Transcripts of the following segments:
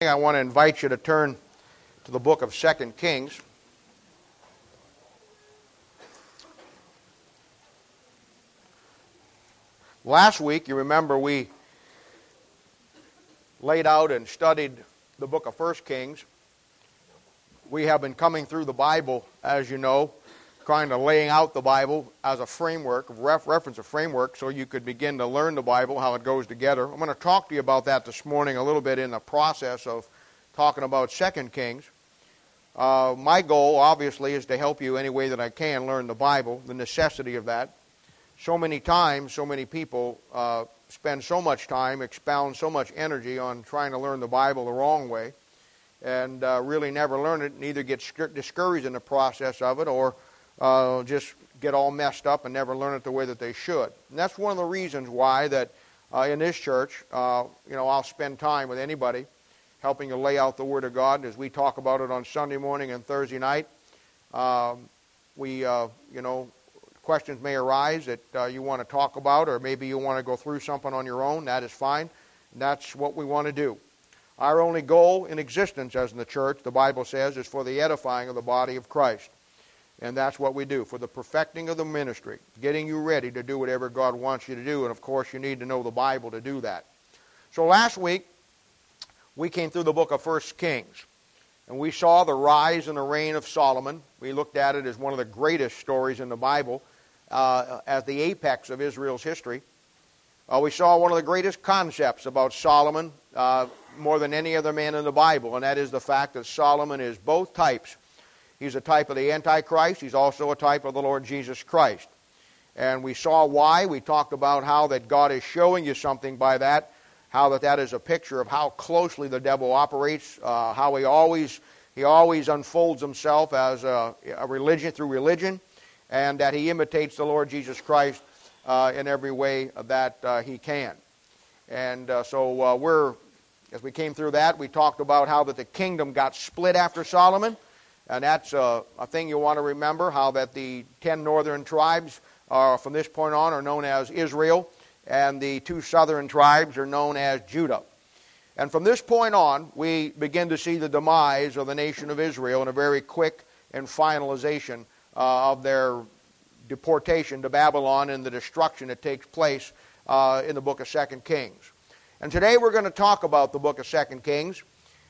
I want to invite you to turn to the book of Second Kings. Last week, you remember we laid out and studied the book of First Kings. We have been coming through the Bible, as you know, kind of laying out the Bible as a framework, ref, reference a framework, so you could begin to learn the Bible, how it goes together. I'm going to talk to you about that this morning a little bit in the process of talking about Second Kings. Uh, my goal, obviously, is to help you any way that I can learn the Bible, the necessity of that. So many times, so many people uh, spend so much time, expound so much energy on trying to learn the Bible the wrong way, and uh, really never learn it, and neither get discouraged in the process of it, or uh, just get all messed up and never learn it the way that they should. And that's one of the reasons why that uh, in this church, uh, you know, I'll spend time with anybody helping to lay out the Word of God as we talk about it on Sunday morning and Thursday night. Um, we, uh, you know, questions may arise that uh, you want to talk about, or maybe you want to go through something on your own. That is fine. That's what we want to do. Our only goal in existence as in the church, the Bible says, is for the edifying of the body of Christ. And that's what we do for the perfecting of the ministry, getting you ready to do whatever God wants you to do. And of course, you need to know the Bible to do that. So last week, we came through the book of First Kings. And we saw the rise and the reign of Solomon. We looked at it as one of the greatest stories in the Bible, uh, as the apex of Israel's history. Uh, we saw one of the greatest concepts about Solomon uh, more than any other man in the Bible, and that is the fact that Solomon is both types He's a type of the Antichrist. He's also a type of the Lord Jesus Christ. And we saw why. We talked about how that God is showing you something by that, how that that is a picture of how closely the devil operates, uh, how he always he always unfolds himself as a, a, religion through religion, and that he imitates the Lord Jesus Christ uh, in every way that uh, he can. And uh, so uh, we're as we came through that, we talked about how that the kingdom got split after Solomon. And that's a, a thing you want to remember how that the ten northern tribes are, from this point on are known as Israel, and the two southern tribes are known as Judah. And from this point on, we begin to see the demise of the nation of Israel in a very quick and finalization uh, of their deportation to Babylon and the destruction that takes place uh, in the book of Second Kings. And today we're going to talk about the book of Second Kings.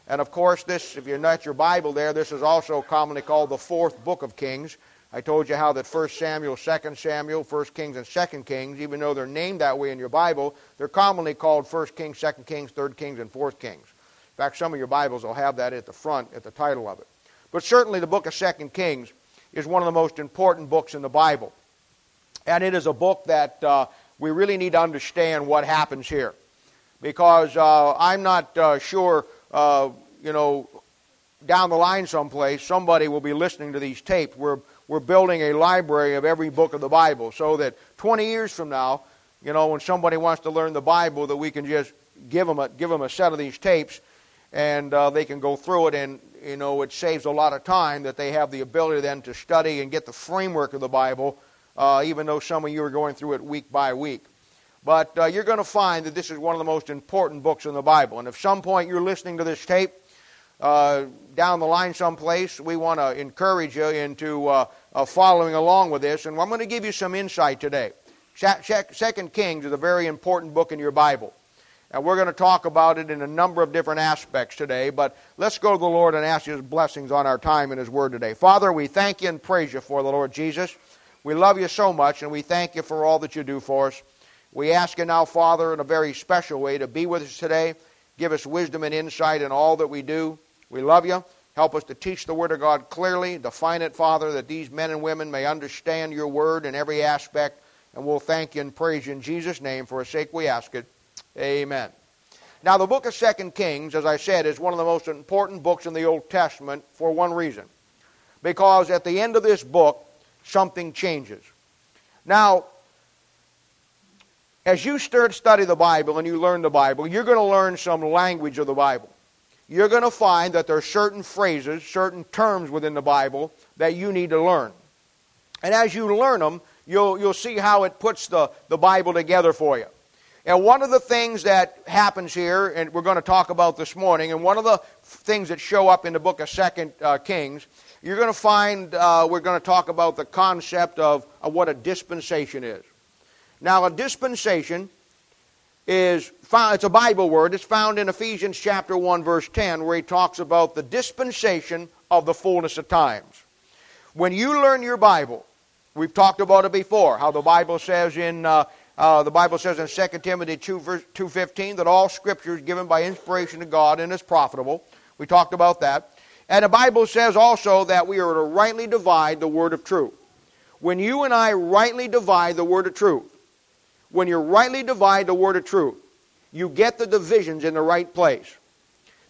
And of course, this, if you're not your Bible there, this is also commonly called the fourth book of Kings. I told you how that 1 Samuel, 2 Samuel, 1 Kings, and 2 Kings, even though they're named that way in your Bible, they're commonly called 1 Kings, 2 Kings, 3 Kings, and 4 Kings. In fact, some of your Bibles will have that at the front, at the title of it. But certainly the book of 2 Kings is one of the most important books in the Bible. And it is a book that uh, we really need to understand what happens here. Because uh, I'm not uh, sure uh, you know, down the line someplace, somebody will be listening to these tapes. We're, we're building a library of every book of the Bible so that 20 years from now, you know, when somebody wants to learn the Bible, that we can just give them a, give them a set of these tapes and uh, they can go through it and, you know, it saves a lot of time that they have the ability then to study and get the framework of the Bible, uh, even though some of you are going through it week by week. But uh, you're going to find that this is one of the most important books in the Bible. And if some point you're listening to this tape uh, down the line someplace, we want to encourage you into uh, uh, following along with this. And I'm going to give you some insight today. Second Kings is a very important book in your Bible. And we're going to talk about it in a number of different aspects today. But let's go to the Lord and ask His blessings on our time and His Word today. Father, we thank you and praise you for the Lord Jesus. We love you so much, and we thank you for all that you do for us. We ask you now, Father, in a very special way to be with us today. Give us wisdom and insight in all that we do. We love you. Help us to teach the Word of God clearly. Define it, Father, that these men and women may understand your Word in every aspect. And we'll thank you and praise you in Jesus' name. For his sake we ask it. Amen. Now, the book of Second Kings, as I said, is one of the most important books in the Old Testament for one reason. Because at the end of this book, something changes. Now, as you start study the Bible and you learn the Bible, you're going to learn some language of the Bible. You're going to find that there are certain phrases, certain terms within the Bible that you need to learn. And as you learn them, you'll, you'll see how it puts the, the Bible together for you. And one of the things that happens here, and we're going to talk about this morning, and one of the things that show up in the book of Second uh, Kings, you're going to find uh, we're going to talk about the concept of, of what a dispensation is. Now, a dispensation is it's a Bible word. It's found in Ephesians chapter 1, verse 10, where he talks about the dispensation of the fullness of times. When you learn your Bible, we've talked about it before, how the Bible says in uh, uh, the Bible says in 2 Timothy 2, verse 2.15 that all Scripture is given by inspiration of God and is profitable. We talked about that. And the Bible says also that we are to rightly divide the word of truth. When you and I rightly divide the word of truth, when you rightly divide the word of truth, you get the divisions in the right place.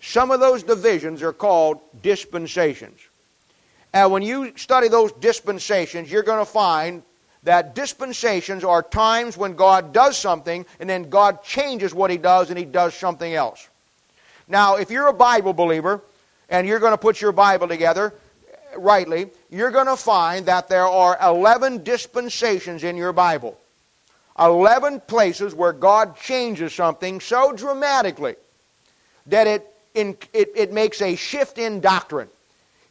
Some of those divisions are called dispensations. And when you study those dispensations, you're going to find that dispensations are times when God does something and then God changes what He does and He does something else. Now, if you're a Bible believer and you're going to put your Bible together rightly, you're going to find that there are 11 dispensations in your Bible. 11 places where God changes something so dramatically that it, in, it, it makes a shift in doctrine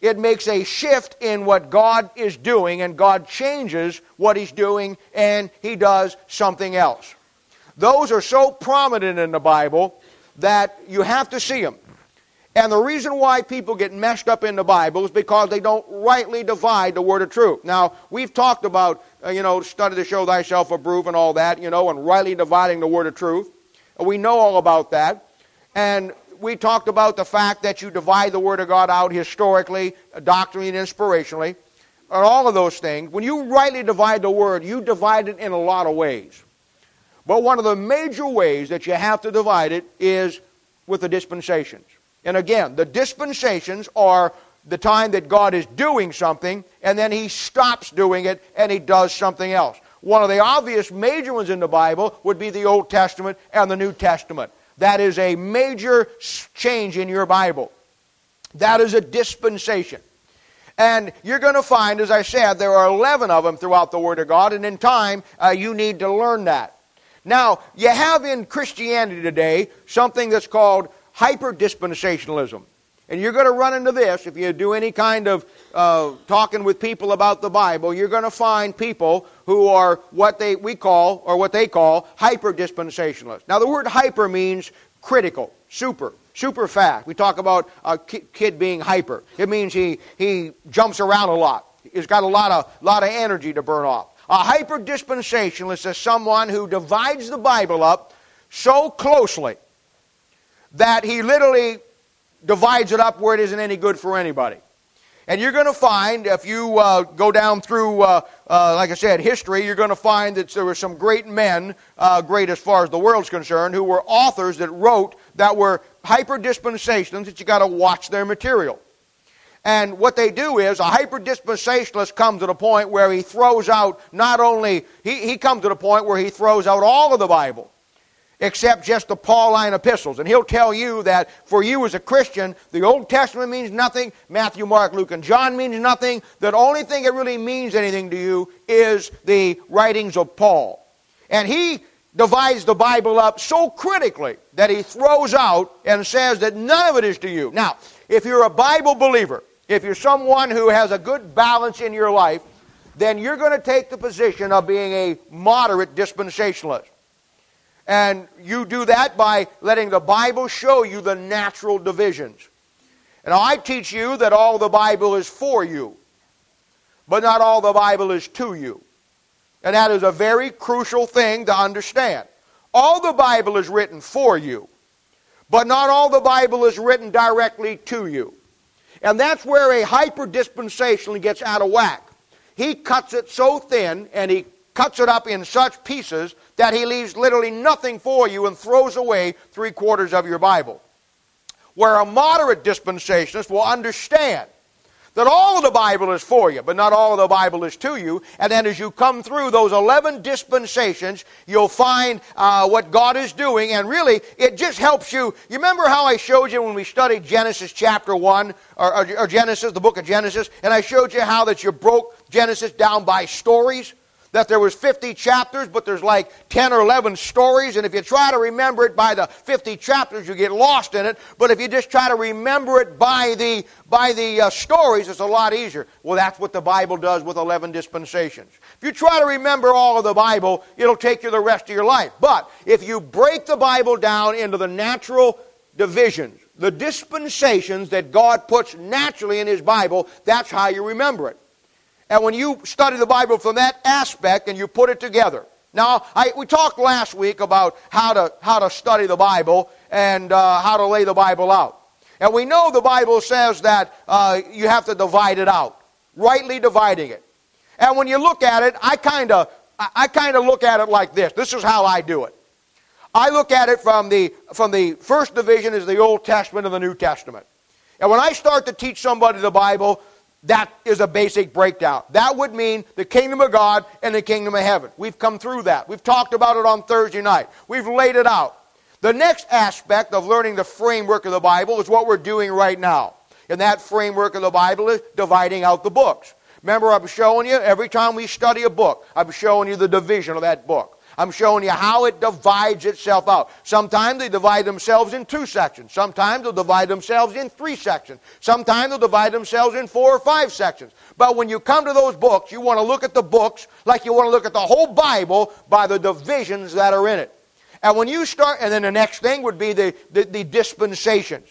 it makes a shift in what God is doing, and God changes what He's doing, and He does something else. Those are so prominent in the Bible that you have to see them. And the reason why people get messed up in the Bible is because they don't rightly divide the word of truth. Now, we've talked about, uh, you know, study to show thyself approved and all that, you know, and rightly dividing the word of truth. We know all about that. And we talked about the fact that you divide the Word of God out historically, doctrinally, and inspirationally, and all of those things. When you rightly divide the Word, you divide it in a lot of ways. But one of the major ways that you have to divide it is with the dispensations. And again, the dispensations are the time that God is doing something, and then He stops doing it and He does something else. One of the obvious major ones in the Bible would be the Old Testament and the New Testament. That is a major change in your Bible. That is a dispensation. And you're going to find, as I said, there are 11 of them throughout the Word of God, and in time, uh, you need to learn that. Now, you have in Christianity today something that's called hyper dispensationalism. And you're going to run into this if you do any kind of uh, talking with people about the Bible. You're going to find people who are what they we call or what they call hyper dispensationalists. Now, the word hyper means critical, super, super fast. We talk about a kid being hyper. It means he he jumps around a lot. He's got a lot of lot of energy to burn off. A hyper dispensationalist is someone who divides the Bible up so closely that he literally divides it up where it isn't any good for anybody. And you're going to find, if you uh, go down through, uh, uh, like I said, history, you're going to find that there were some great men, uh, great as far as the world's concerned, who were authors that wrote that were hyper dispensationalists that you got to watch their material. And what they do is a hyper dispensationalist comes to the point where he throws out not only, he, he comes to the point where he throws out all of the Bible except just the Pauline epistles. And he'll tell you that for you as a Christian, the Old Testament means nothing, Matthew, Mark, Luke, and John means nothing. The only thing that really means anything to you is the writings of Paul. And he divides the Bible up so critically that he throws out and says that none of it is to you. Now, if you're a Bible believer, if you're someone who has a good balance in your life, then you're going to take the position of being a moderate dispensationalist. And you do that by letting the Bible show you the natural divisions. And I teach you that all the Bible is for you, but not all the Bible is to you. And that is a very crucial thing to understand. All the Bible is written for you, but not all the Bible is written directly to you. And that's where a hyper dispensationalist gets out of whack. He cuts it so thin and he cuts it up in such pieces that he leaves literally nothing for you and throws away three quarters of your Bible. Where a moderate dispensationalist will understand that all of the Bible is for you, but not all of the Bible is to you. And then as you come through those 11 dispensations, you'll find uh, what God is doing. And really, it just helps you. You remember how I showed you when we studied Genesis chapter 1, or, or, or Genesis, the book of Genesis, and I showed you how that you broke Genesis down by stories? That there was 50 chapters, but there's like 10 or 11 stories, and if you try to remember it by the 50 chapters, you get lost in it. But if you just try to remember it by the by the uh, stories, it's a lot easier. Well, that's what the Bible does with 11 dispensations. If you try to remember all of the Bible, it'll take you the rest of your life. But if you break the Bible down into the natural divisions, the dispensations that God puts naturally in His Bible, that's how you remember it. And when you study the Bible from that aspect and you put it together. Now, I, we talked last week about how to, how to study the Bible and uh, how to lay the Bible out. And we know the Bible says that uh, you have to divide it out, rightly dividing it. And when you look at it, I kind of I kind of look at it like this. This is how I do it. I look at it from the from the first division is the Old Testament and the New Testament. And when I start to teach somebody the Bible, that is a basic breakdown. That would mean the kingdom of God and the kingdom of heaven. We've come through that. We've talked about it on Thursday night. We've laid it out. The next aspect of learning the framework of the Bible is what we're doing right now. And that framework of the Bible is dividing out the books. Remember, I'm showing you every time we study a book, I'm showing you the division of that book. I'm showing you how it divides itself out. Sometimes they divide themselves in two sections. Sometimes they'll divide themselves in three sections. Sometimes they'll divide themselves in four or five sections. But when you come to those books, you want to look at the books like you want to look at the whole Bible by the divisions that are in it. And when you start, and then the next thing would be the, the, the dispensations.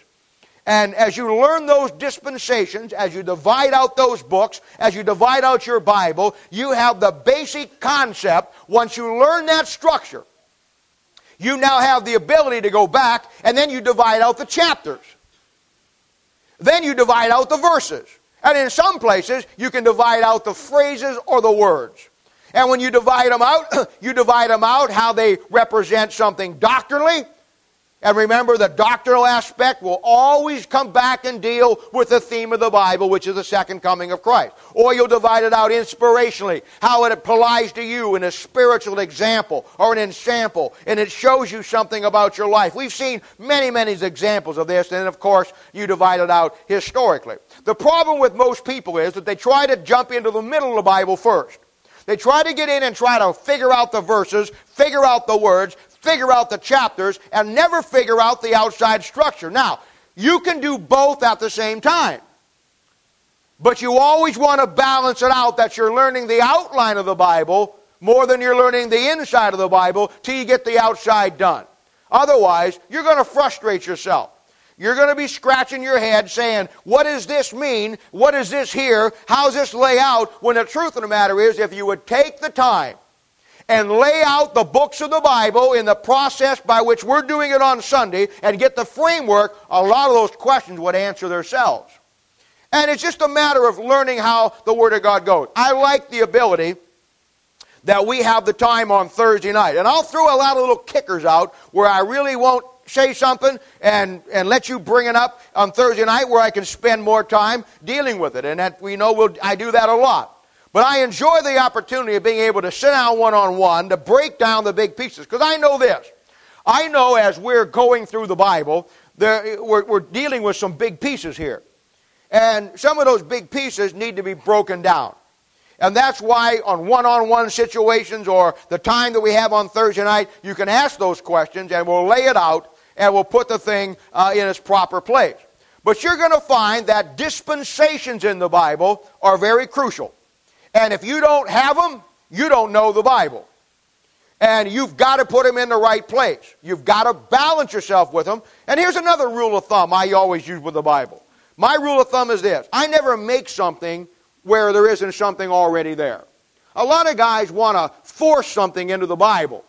And as you learn those dispensations, as you divide out those books, as you divide out your Bible, you have the basic concept. Once you learn that structure, you now have the ability to go back and then you divide out the chapters. Then you divide out the verses. And in some places, you can divide out the phrases or the words. And when you divide them out, you divide them out how they represent something doctrinally and remember, the doctrinal aspect will always come back and deal with the theme of the Bible, which is the second coming of Christ. Or you'll divide it out inspirationally, how it applies to you in a spiritual example or an ensample, and it shows you something about your life. We've seen many, many examples of this, and of course, you divide it out historically. The problem with most people is that they try to jump into the middle of the Bible first. They try to get in and try to figure out the verses, figure out the words, figure out the chapters and never figure out the outside structure. Now, you can do both at the same time. But you always want to balance it out that you're learning the outline of the Bible more than you're learning the inside of the Bible till you get the outside done. Otherwise, you're going to frustrate yourself. You're going to be scratching your head saying, What does this mean? What is this here? How's this lay out? When the truth of the matter is, if you would take the time and lay out the books of the Bible in the process by which we're doing it on Sunday and get the framework, a lot of those questions would answer themselves. And it's just a matter of learning how the Word of God goes. I like the ability that we have the time on Thursday night. And I'll throw a lot of little kickers out where I really won't say something and, and let you bring it up on Thursday night where I can spend more time dealing with it. And that we know we'll, I do that a lot. But I enjoy the opportunity of being able to sit down one on one to break down the big pieces. Because I know this. I know as we're going through the Bible, there, we're, we're dealing with some big pieces here. And some of those big pieces need to be broken down. And that's why on one on one situations or the time that we have on Thursday night, you can ask those questions and we'll lay it out and we'll put the thing uh, in its proper place. But you're going to find that dispensations in the Bible are very crucial. And if you don't have them, you don't know the Bible. And you've got to put them in the right place. You've got to balance yourself with them. And here's another rule of thumb I always use with the Bible. My rule of thumb is this I never make something where there isn't something already there. A lot of guys want to force something into the Bible.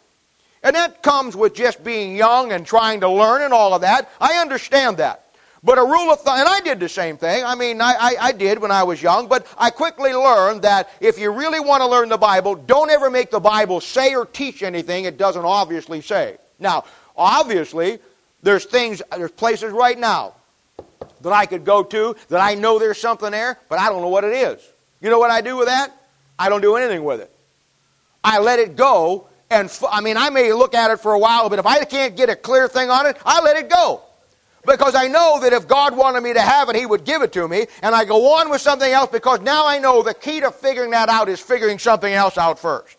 And that comes with just being young and trying to learn and all of that. I understand that. But a rule of thumb, and I did the same thing. I mean, I, I, I, did when I was young, but I quickly learned that if you really want to learn the Bible, don't ever make the Bible say or teach anything it doesn't obviously say. Now, obviously, there's things, there's places right now that I could go to that I know there's something there, but I don't know what it is. You know what I do with that? I don't do anything with it. I let it go, and I mean, I may look at it for a while, but if I can't get a clear thing on it, I let it go because I know that if God wanted me to have it, He would give it to me. And I go on with something else because now I know the key to figuring that out is figuring something else out first.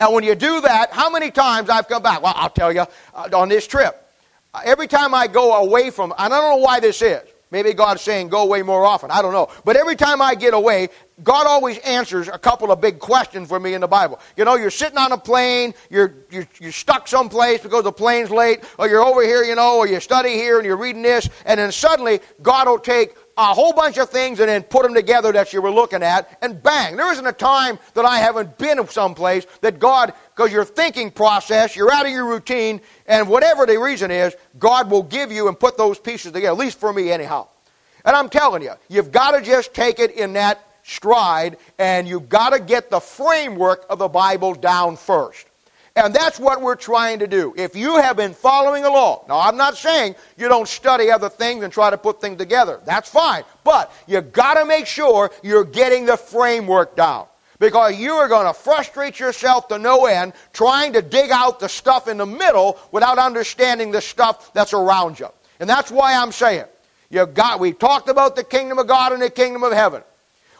And when you do that, how many times I've come back? Well, I'll tell you uh, on this trip. Uh, every time I go away from, and I don't know why this is. Maybe God's saying go away more often. I don't know. But every time I get away, God always answers a couple of big questions for me in the Bible. You know, you're sitting on a plane, you're, you're, you're stuck someplace because the plane's late, or you're over here, you know, or you study here and you're reading this, and then suddenly God will take a whole bunch of things and then put them together that you were looking at, and bang, there isn't a time that I haven't been someplace that God, because your thinking process, you're out of your routine, and whatever the reason is, God will give you and put those pieces together, at least for me, anyhow. And I'm telling you, you've got to just take it in that stride, and you've got to get the framework of the Bible down first. And that's what we're trying to do. If you have been following along, now I'm not saying you don't study other things and try to put things together. That's fine. But you've got to make sure you're getting the framework down. Because you are going to frustrate yourself to no end trying to dig out the stuff in the middle without understanding the stuff that's around you. And that's why I'm saying, you got, we talked about the kingdom of God and the kingdom of heaven.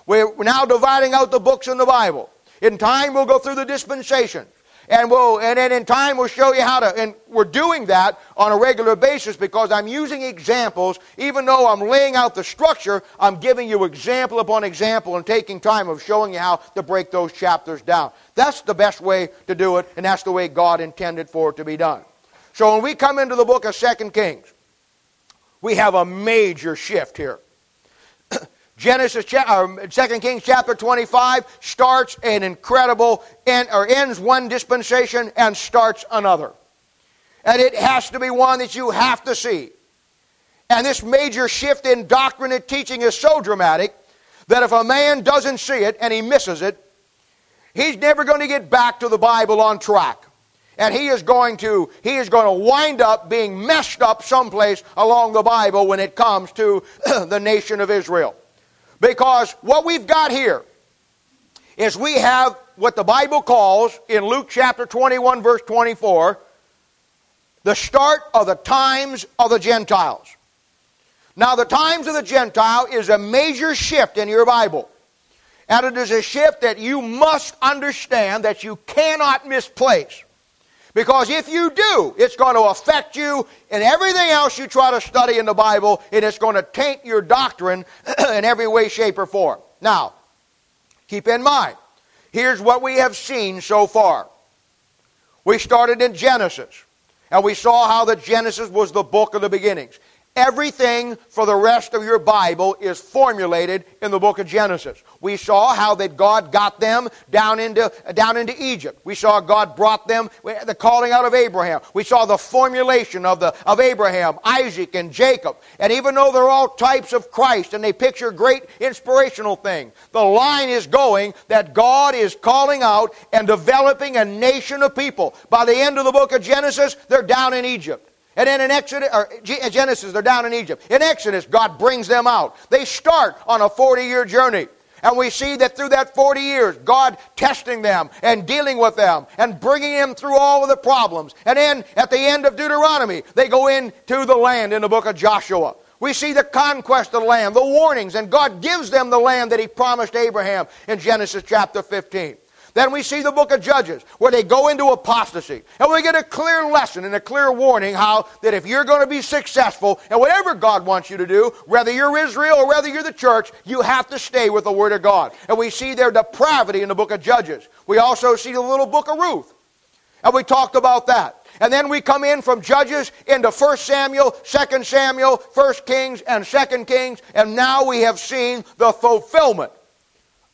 We're now dividing out the books in the Bible. In time, we'll go through the dispensation. And we'll, and then in time we'll show you how to, and we're doing that on a regular basis because I'm using examples, even though I'm laying out the structure, I'm giving you example upon example and taking time of showing you how to break those chapters down. That's the best way to do it, and that's the way God intended for it to be done. So when we come into the book of Second Kings, we have a major shift here. Genesis, or 2 Kings chapter 25 starts an incredible, end, or ends one dispensation and starts another. And it has to be one that you have to see. And this major shift in doctrine and teaching is so dramatic that if a man doesn't see it and he misses it, he's never going to get back to the Bible on track. And he is going to he is going to wind up being messed up someplace along the Bible when it comes to the nation of Israel. Because what we've got here is we have what the Bible calls in Luke chapter 21, verse 24, the start of the times of the Gentiles. Now, the times of the Gentile is a major shift in your Bible. And it is a shift that you must understand that you cannot misplace. Because if you do, it's going to affect you in everything else you try to study in the Bible, and it's going to taint your doctrine in every way, shape, or form. Now, keep in mind, here's what we have seen so far. We started in Genesis, and we saw how the Genesis was the book of the beginnings. Everything for the rest of your Bible is formulated in the book of Genesis. We saw how that God got them down into, down into Egypt. We saw God brought them, the calling out of Abraham. We saw the formulation of, the, of Abraham, Isaac, and Jacob. And even though they're all types of Christ and they picture great inspirational things, the line is going that God is calling out and developing a nation of people. By the end of the book of Genesis, they're down in Egypt. And then in Exodus, or Genesis, they're down in Egypt. In Exodus, God brings them out. They start on a 40 year journey. And we see that through that 40 years, God testing them and dealing with them and bringing them through all of the problems. And then at the end of Deuteronomy, they go into the land in the book of Joshua. We see the conquest of the land, the warnings, and God gives them the land that He promised Abraham in Genesis chapter 15. Then we see the book of Judges, where they go into apostasy. And we get a clear lesson and a clear warning how that if you're going to be successful and whatever God wants you to do, whether you're Israel or whether you're the church, you have to stay with the Word of God. And we see their depravity in the book of Judges. We also see the little book of Ruth. And we talked about that. And then we come in from Judges into 1 Samuel, 2 Samuel, 1 Kings, and 2 Kings. And now we have seen the fulfillment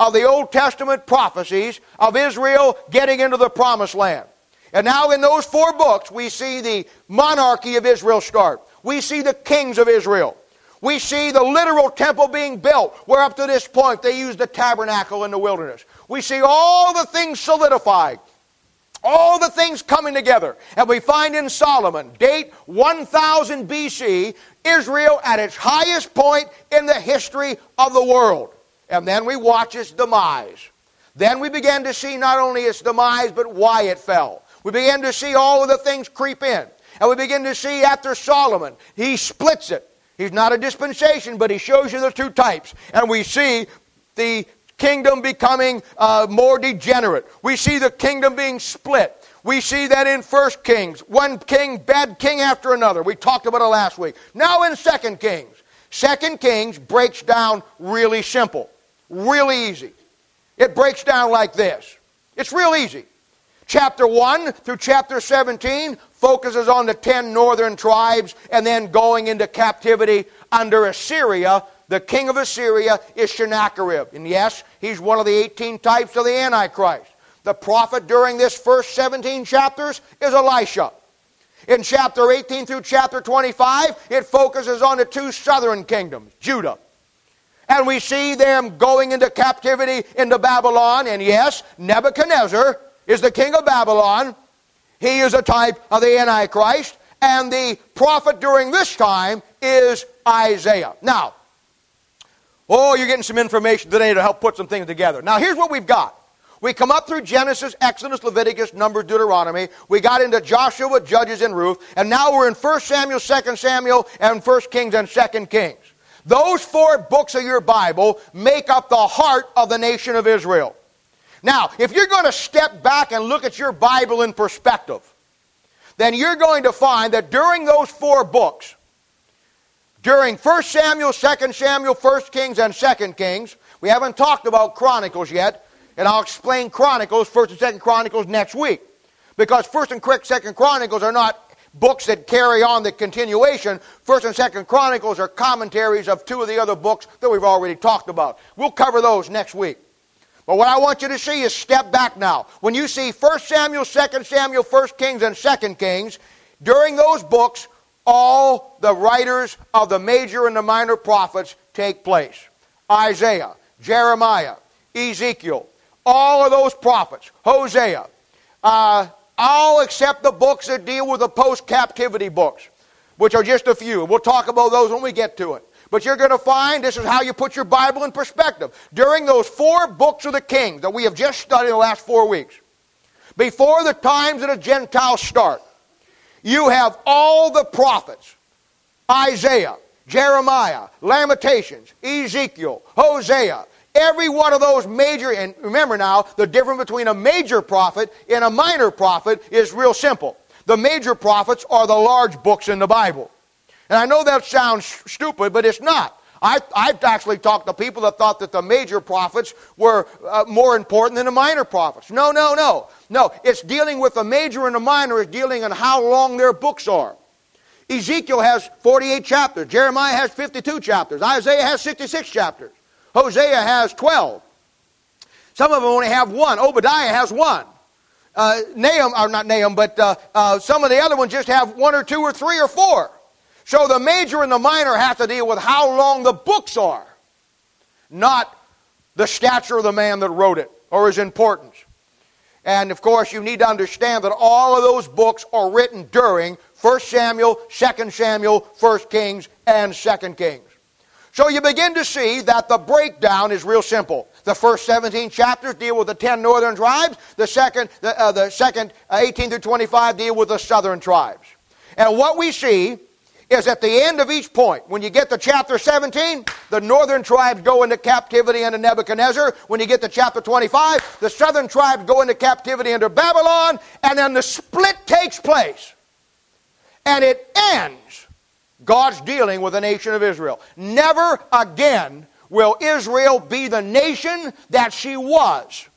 of the Old Testament prophecies of Israel getting into the promised land. And now in those four books, we see the monarchy of Israel start. We see the kings of Israel. We see the literal temple being built, where up to this point they used the tabernacle in the wilderness. We see all the things solidified, all the things coming together. And we find in Solomon, date 1000 BC, Israel at its highest point in the history of the world. And then we watch its demise. Then we began to see not only its demise, but why it fell. We began to see all of the things creep in. And we begin to see after Solomon, he splits it. He's not a dispensation, but he shows you the two types. And we see the kingdom becoming uh, more degenerate. We see the kingdom being split. We see that in First Kings, one king, bad king after another. We talked about it last week. Now in Second Kings, Second Kings breaks down really simple, really easy. It breaks down like this. It's real easy. Chapter 1 through chapter 17 focuses on the 10 northern tribes and then going into captivity under Assyria. The king of Assyria is Sennacherib. And yes, he's one of the 18 types of the Antichrist. The prophet during this first 17 chapters is Elisha. In chapter 18 through chapter 25, it focuses on the two southern kingdoms, Judah. And we see them going into captivity into Babylon. And yes, Nebuchadnezzar is the king of Babylon. He is a type of the Antichrist. And the prophet during this time is Isaiah. Now, oh, you're getting some information today to help put some things together. Now, here's what we've got. We come up through Genesis, Exodus, Leviticus, Numbers, Deuteronomy. We got into Joshua, Judges, and Ruth. And now we're in 1 Samuel, 2 Samuel, and 1 Kings and 2 Kings. Those four books of your Bible make up the heart of the nation of Israel. Now, if you're going to step back and look at your Bible in perspective, then you're going to find that during those four books, during 1 Samuel, 2 Samuel, 1 Kings, and 2 Kings, we haven't talked about Chronicles yet, and I'll explain Chronicles, First and Second Chronicles next week. Because First and Second Chronicles are not books that carry on the continuation. First and Second Chronicles are commentaries of two of the other books that we've already talked about. We'll cover those next week. But what I want you to see is step back now. When you see 1 Samuel, 2 Samuel, 1 Kings, and 2 Kings, during those books, all the writers of the major and the minor prophets take place. Isaiah, Jeremiah, Ezekiel, all of those prophets, Hosea, uh, all except the books that deal with the post captivity books, which are just a few. We'll talk about those when we get to it. But you're going to find this is how you put your Bible in perspective. During those four books of the Kings that we have just studied the last four weeks, before the times of the Gentiles start, you have all the prophets Isaiah, Jeremiah, Lamentations, Ezekiel, Hosea, Every one of those major, and remember now, the difference between a major prophet and a minor prophet is real simple. The major prophets are the large books in the Bible. And I know that sounds stupid, but it's not. I, have actually talked to people that thought that the major prophets were uh, more important than the minor prophets. No, no, no. No, it's dealing with the major and the minor, is dealing on how long their books are. Ezekiel has 48 chapters. Jeremiah has 52 chapters. Isaiah has 66 chapters. Hosea has 12. Some of them only have one. Obadiah has one. Uh, Nahum, or not Nahum, but uh, uh, some of the other ones just have one or two or three or four. So the major and the minor have to deal with how long the books are, not the stature of the man that wrote it or his importance. And of course, you need to understand that all of those books are written during 1 Samuel, 2 Samuel, 1 Kings, and 2 Kings. So you begin to see that the breakdown is real simple. The first 17 chapters deal with the 10 northern tribes. The second, the, uh, the second uh, 18 through 25 deal with the southern tribes. And what we see is at the end of each point, when you get to chapter 17, the northern tribes go into captivity under Nebuchadnezzar. When you get to chapter 25, the southern tribes go into captivity under Babylon, and then the split takes place. And it ends God's dealing with the nation of Israel. Never again will Israel be the nation that she was.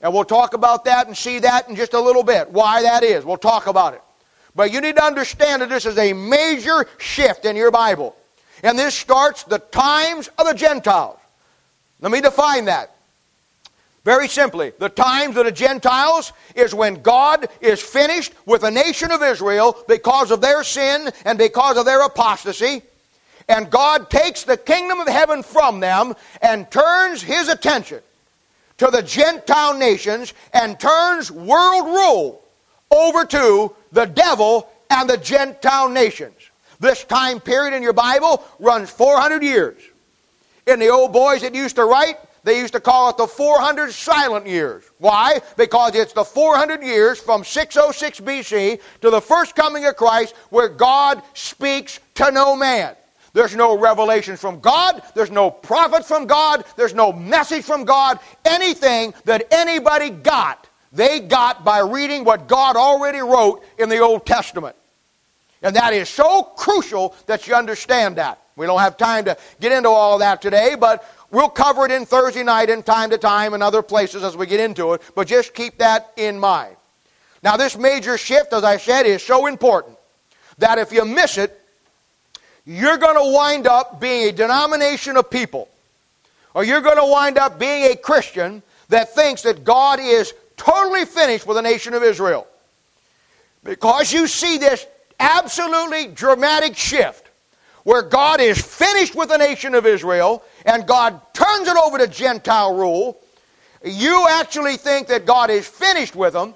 And we'll talk about that and see that in just a little bit, why that is. We'll talk about it. But you need to understand that this is a major shift in your Bible. And this starts the times of the Gentiles. Let me define that. Very simply, the times of the Gentiles is when God is finished with the nation of Israel because of their sin and because of their apostasy. And God takes the kingdom of heaven from them and turns his attention to the Gentile nations and turns world rule over to the devil and the Gentile nations. This time period in your Bible runs 400 years. In the old boys that used to write, they used to call it the 400 silent years. Why? Because it's the 400 years from 606 BC to the first coming of Christ where God speaks to no man. There's no revelation from God. There's no prophet from God. There's no message from God. Anything that anybody got, they got by reading what God already wrote in the Old Testament. And that is so crucial that you understand that. We don't have time to get into all that today, but we'll cover it in Thursday night and time to time and other places as we get into it. But just keep that in mind. Now, this major shift, as I said, is so important that if you miss it, you're going to wind up being a denomination of people, or you're going to wind up being a Christian that thinks that God is totally finished with the nation of Israel. Because you see this absolutely dramatic shift where God is finished with the nation of Israel and God turns it over to Gentile rule, you actually think that God is finished with them,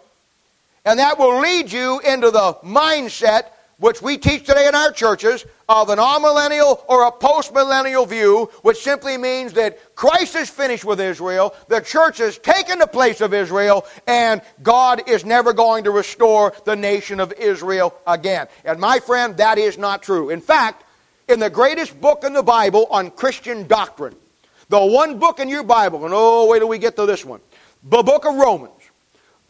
and that will lead you into the mindset which we teach today in our churches of an amillennial or a postmillennial view, which simply means that Christ is finished with Israel, the church has taken the place of Israel, and God is never going to restore the nation of Israel again. And my friend, that is not true. In fact, in the greatest book in the Bible on Christian doctrine, the one book in your Bible, and oh, wait till we get to this one, the book of Romans,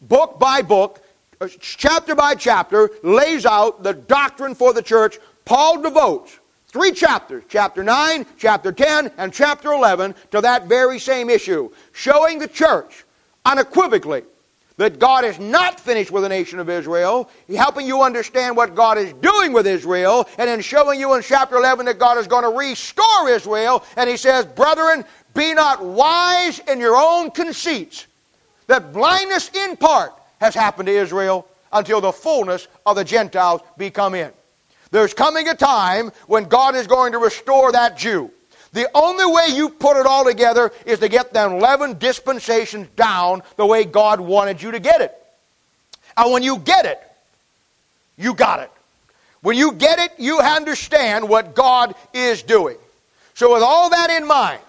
book by book, uh, chapter by chapter, lays out the doctrine for the church. Paul devotes three chapters, chapter 9, chapter 10, and chapter 11, to that very same issue, showing the church unequivocally that God is not finished with the nation of Israel, helping you understand what God is doing with Israel, and then showing you in chapter 11 that God is going to restore Israel. And he says, Brethren, be not wise in your own conceits, that blindness in part has happened to Israel until the fullness of the Gentiles be come in. There's coming a time when God is going to restore that Jew. The only way you put it all together is to get them 11 dispensations down the way God wanted you to get it. And when you get it, you got it. When you get it, you understand what God is doing. So, with all that in mind,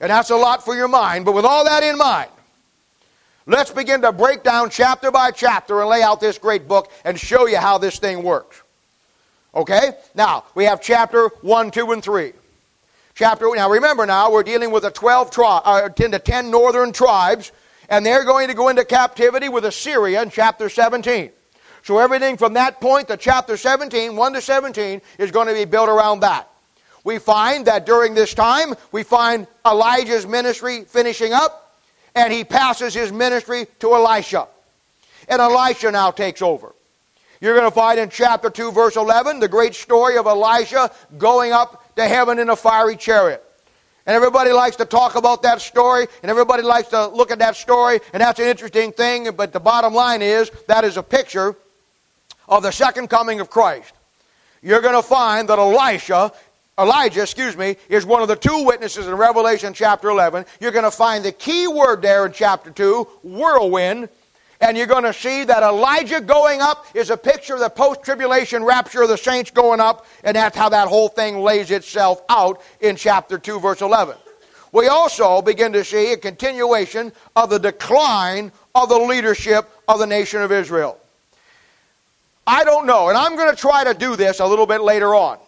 and that's a lot for your mind, but with all that in mind, Let's begin to break down chapter by chapter and lay out this great book and show you how this thing works. Okay? Now, we have chapter 1, 2, and 3. Chapter, now remember now, we're dealing with the 12 tri- uh, 10 to 10 northern tribes, and they're going to go into captivity with Assyria in chapter 17. So everything from that point to chapter 17, 1 to 17, is going to be built around that. We find that during this time, we find Elijah's ministry finishing up and he passes his ministry to Elisha. And Elisha now takes over. You're going to find in chapter 2, verse 11, the great story of Elisha going up to heaven in a fiery chariot. And everybody likes to talk about that story, and everybody likes to look at that story, and that's an interesting thing, but the bottom line is that is a picture of the second coming of Christ. You're going to find that Elisha Elijah, excuse me, is one of the two witnesses in Revelation chapter 11. You're going to find the key word there in chapter 2, whirlwind. And you're going to see that Elijah going up is a picture of the post tribulation rapture of the saints going up, and that's how that whole thing lays itself out in chapter 2, verse 11. We also begin to see a continuation of the decline of the leadership of the nation of Israel. I don't know, and I'm going to try to do this a little bit later on.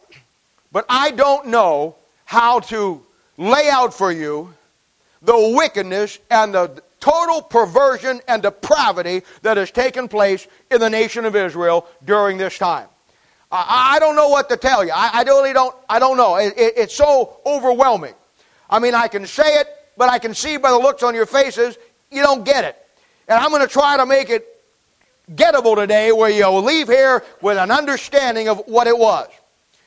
But I don't know how to lay out for you the wickedness and the total perversion and depravity that has taken place in the nation of Israel during this time. I, I don't know what to tell you. I, I really don't. I don't know. It, it, it's so overwhelming. I mean, I can say it, but I can see by the looks on your faces you don't get it. And I'm going to try to make it gettable today, where you'll leave here with an understanding of what it was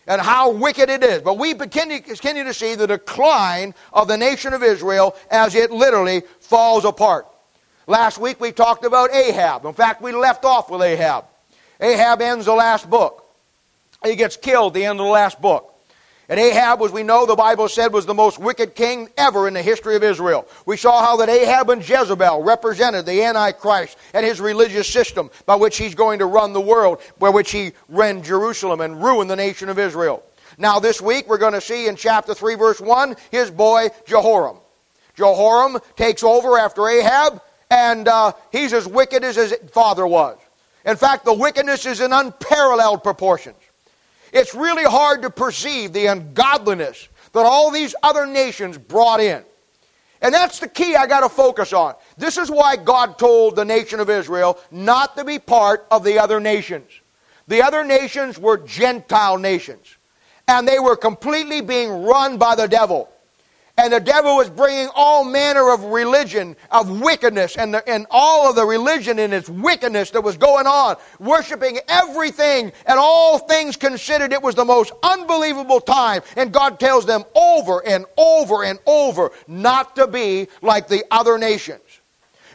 and how wicked it is. But we continue, to see the decline of the nation of Israel as it literally falls apart. Last week we talked about Ahab. In fact, we left off with Ahab. Ahab ends the last book. He gets killed the end of the last book. And Ahab, as we know, the Bible said, was the most wicked king ever in the history of Israel. We saw how that Ahab and Jezebel represented the Antichrist and his religious system by which he's going to run the world, by which he ran Jerusalem and ruin the nation of Israel. Now, this week, we're going to see in chapter 3, verse 1, his boy Jehoram. Jehoram takes over after Ahab, and uh, he's as wicked as his father was. In fact, the wickedness is in unparalleled proportions. It's really hard to perceive the ungodliness that all these other nations brought in. And that's the key I got to focus on. This is why God told the nation of Israel not to be part of the other nations. The other nations were Gentile nations, and they were completely being run by the devil. And the devil was bringing all manner of religion, of wickedness, and, the, and all of the religion in its wickedness that was going on, worshiping everything and all things considered. It was the most unbelievable time. And God tells them over and over and over not to be like the other nations.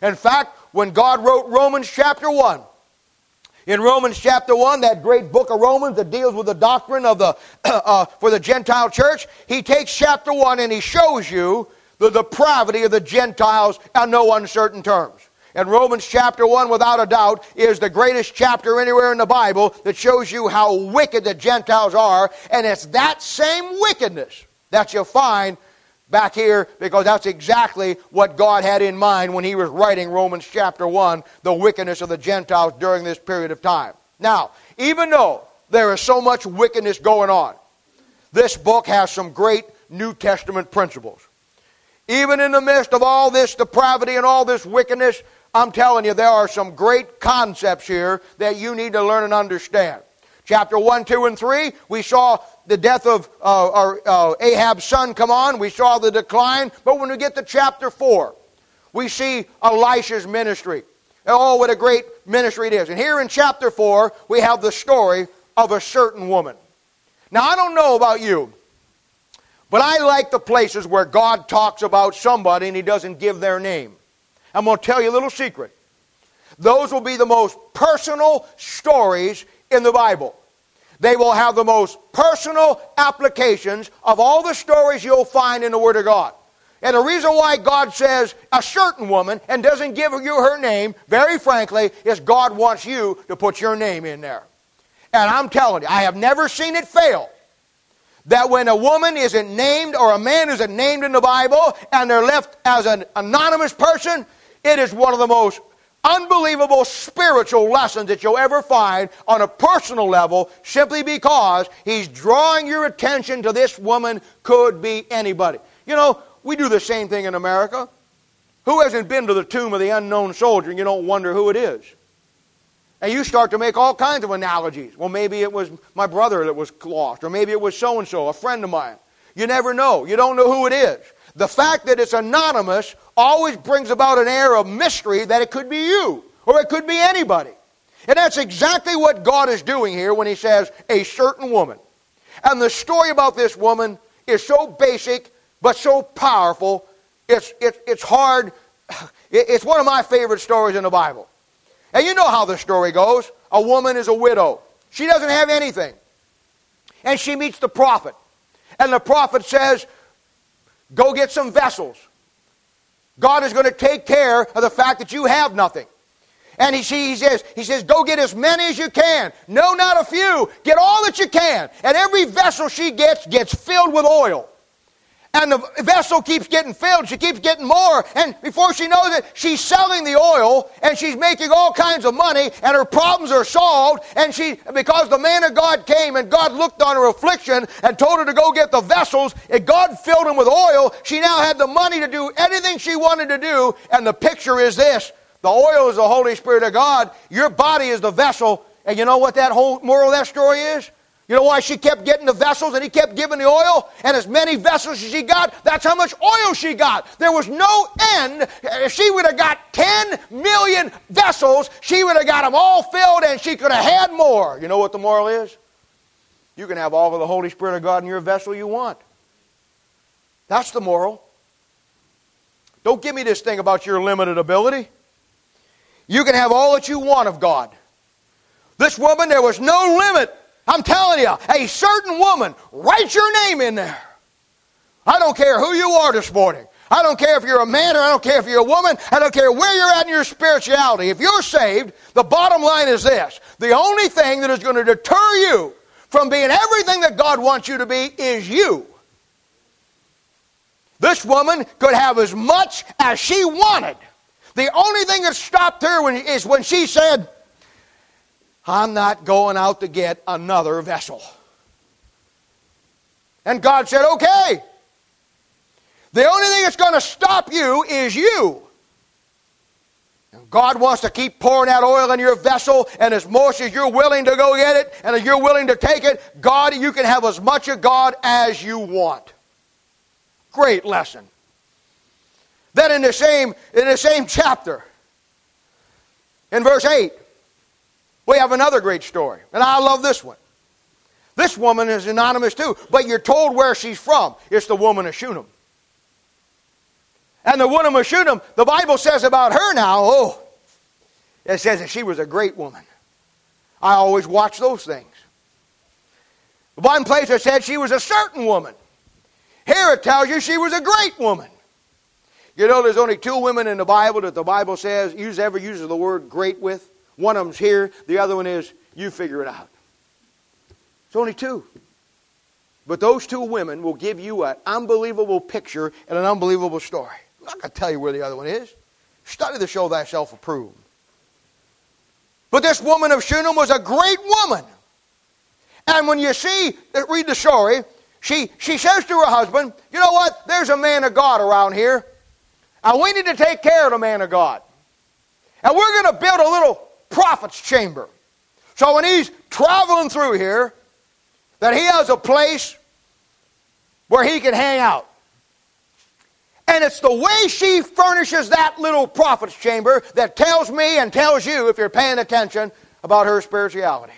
In fact, when God wrote Romans chapter 1, in Romans chapter 1, that great book of Romans that deals with the doctrine of the, uh, for the Gentile church, he takes chapter 1 and he shows you the depravity of the Gentiles on no uncertain terms. And Romans chapter 1, without a doubt, is the greatest chapter anywhere in the Bible that shows you how wicked the Gentiles are. And it's that same wickedness that you'll find back here because that's exactly what God had in mind when he was writing Romans chapter 1, the wickedness of the Gentiles during this period of time. Now, even though there is so much wickedness going on, this book has some great New Testament principles. Even in the midst of all this depravity and all this wickedness, I'm telling you, there are some great concepts here that you need to learn and understand. Chapter 1, 2, and 3, we saw the death of uh, our, uh, Ahab's son come on. We saw the decline. But when we get to chapter 4, we see Elisha's ministry. Oh, what a great ministry it is. And here in chapter 4, we have the story of a certain woman. Now, I don't know about you, but I like the places where God talks about somebody and he doesn't give their name. I'm going to tell you a little secret. Those will be the most personal stories in the Bible. They will have the most personal applications of all the stories you'll find in the Word of God. And the reason why God says a certain woman and doesn't give you her name, very frankly, is God wants you to put your name in there. And I'm telling you, I have never seen it fail. That when a woman isn't named or a man isn't named in the Bible and they're left as an anonymous person, it is one of the most unbelievable spiritual lessons that you'll ever find on a personal level simply because he's drawing your attention to this woman could be anybody. You know, we do the same thing in America. Who hasn't been to the tomb of the unknown soldier and you don't wonder who it is? And you start to make all kinds of analogies. Well, maybe it was my brother that was lost, or maybe it was so and so, a friend of mine. You never know. You don't know who it is. The fact that it's anonymous always brings about an air of mystery that it could be you or it could be anybody. And that's exactly what God is doing here when He says, a certain woman. And the story about this woman is so basic but so powerful, it's, it, it's hard. It's one of my favorite stories in the Bible. And you know how the story goes. A woman is a widow. She doesn't have anything. And she meets the prophet. And the prophet says, Go get some vessels. God is going to take care of the fact that you have nothing. And he, he, says, he says, go get as many as you can. No, not a few. Get all that you can. And every vessel she gets gets filled with oil. And the vessel keeps getting filled. She keeps getting more. And before she knows it, she's selling the oil and she's making all kinds of money and her problems are solved. And she, because the man of God came and God looked on her affliction and told her to go get the vessels and God filled them with oil, she now had the money to do anything she wanted to do. And the picture is this. The oil is the Holy Spirit of God. Your body is the vessel. And you know what that whole moral of that story is? You know why she kept getting the vessels and he kept giving the oil? And as many vessels as she got, that's how much oil she got. There was no end. If she would have got 10 million vessels, she would have got them all filled and she could have had more. You know what the moral is? You can have all of the Holy Spirit of God in your vessel you want. That's the moral. Don't give me this thing about your limited ability. You can have all that you want of God. This woman, there was no limit I'm telling you, a certain woman, write your name in there. I don't care who you are this morning. I don't care if you're a man or I don't care if you're a woman. I don't care where you're at in your spirituality. If you're saved, the bottom line is this the only thing that is going to deter you from being everything that God wants you to be is you. This woman could have as much as she wanted. The only thing that stopped her when, is when she said, I'm not going out to get another vessel. And God said, okay. The only thing that's going to stop you is you. And God wants to keep pouring that oil in your vessel, and as much as you're willing to go get it, and you're willing to take it, God, you can have as much of God as you want. Great lesson. Then in the same in the same chapter, in verse 8, we have another great story. And I love this one. This woman is anonymous too, but you're told where she's from. It's the woman of Shunem. And the woman of Shunem, the Bible says about her now, oh, it says that she was a great woman. I always watch those things. One place it said she was a certain woman. Here it tells you she was a great woman. You know, there's only two women in the Bible that the Bible says use ever uses the word great with. One of them's here. The other one is you figure it out. It's only two. But those two women will give you an unbelievable picture and an unbelievable story. I'm not going to tell you where the other one is. Study to show thyself approved. But this woman of Shunem was a great woman. And when you see, uh, read the story, she, she says to her husband, You know what? There's a man of God around here. And we need to take care of the man of God. And we're going to build a little prophet's chamber. So when he's traveling through here, that he has a place where he can hang out. And it's the way she furnishes that little prophet's chamber that tells me and tells you, if you're paying attention, about her spirituality.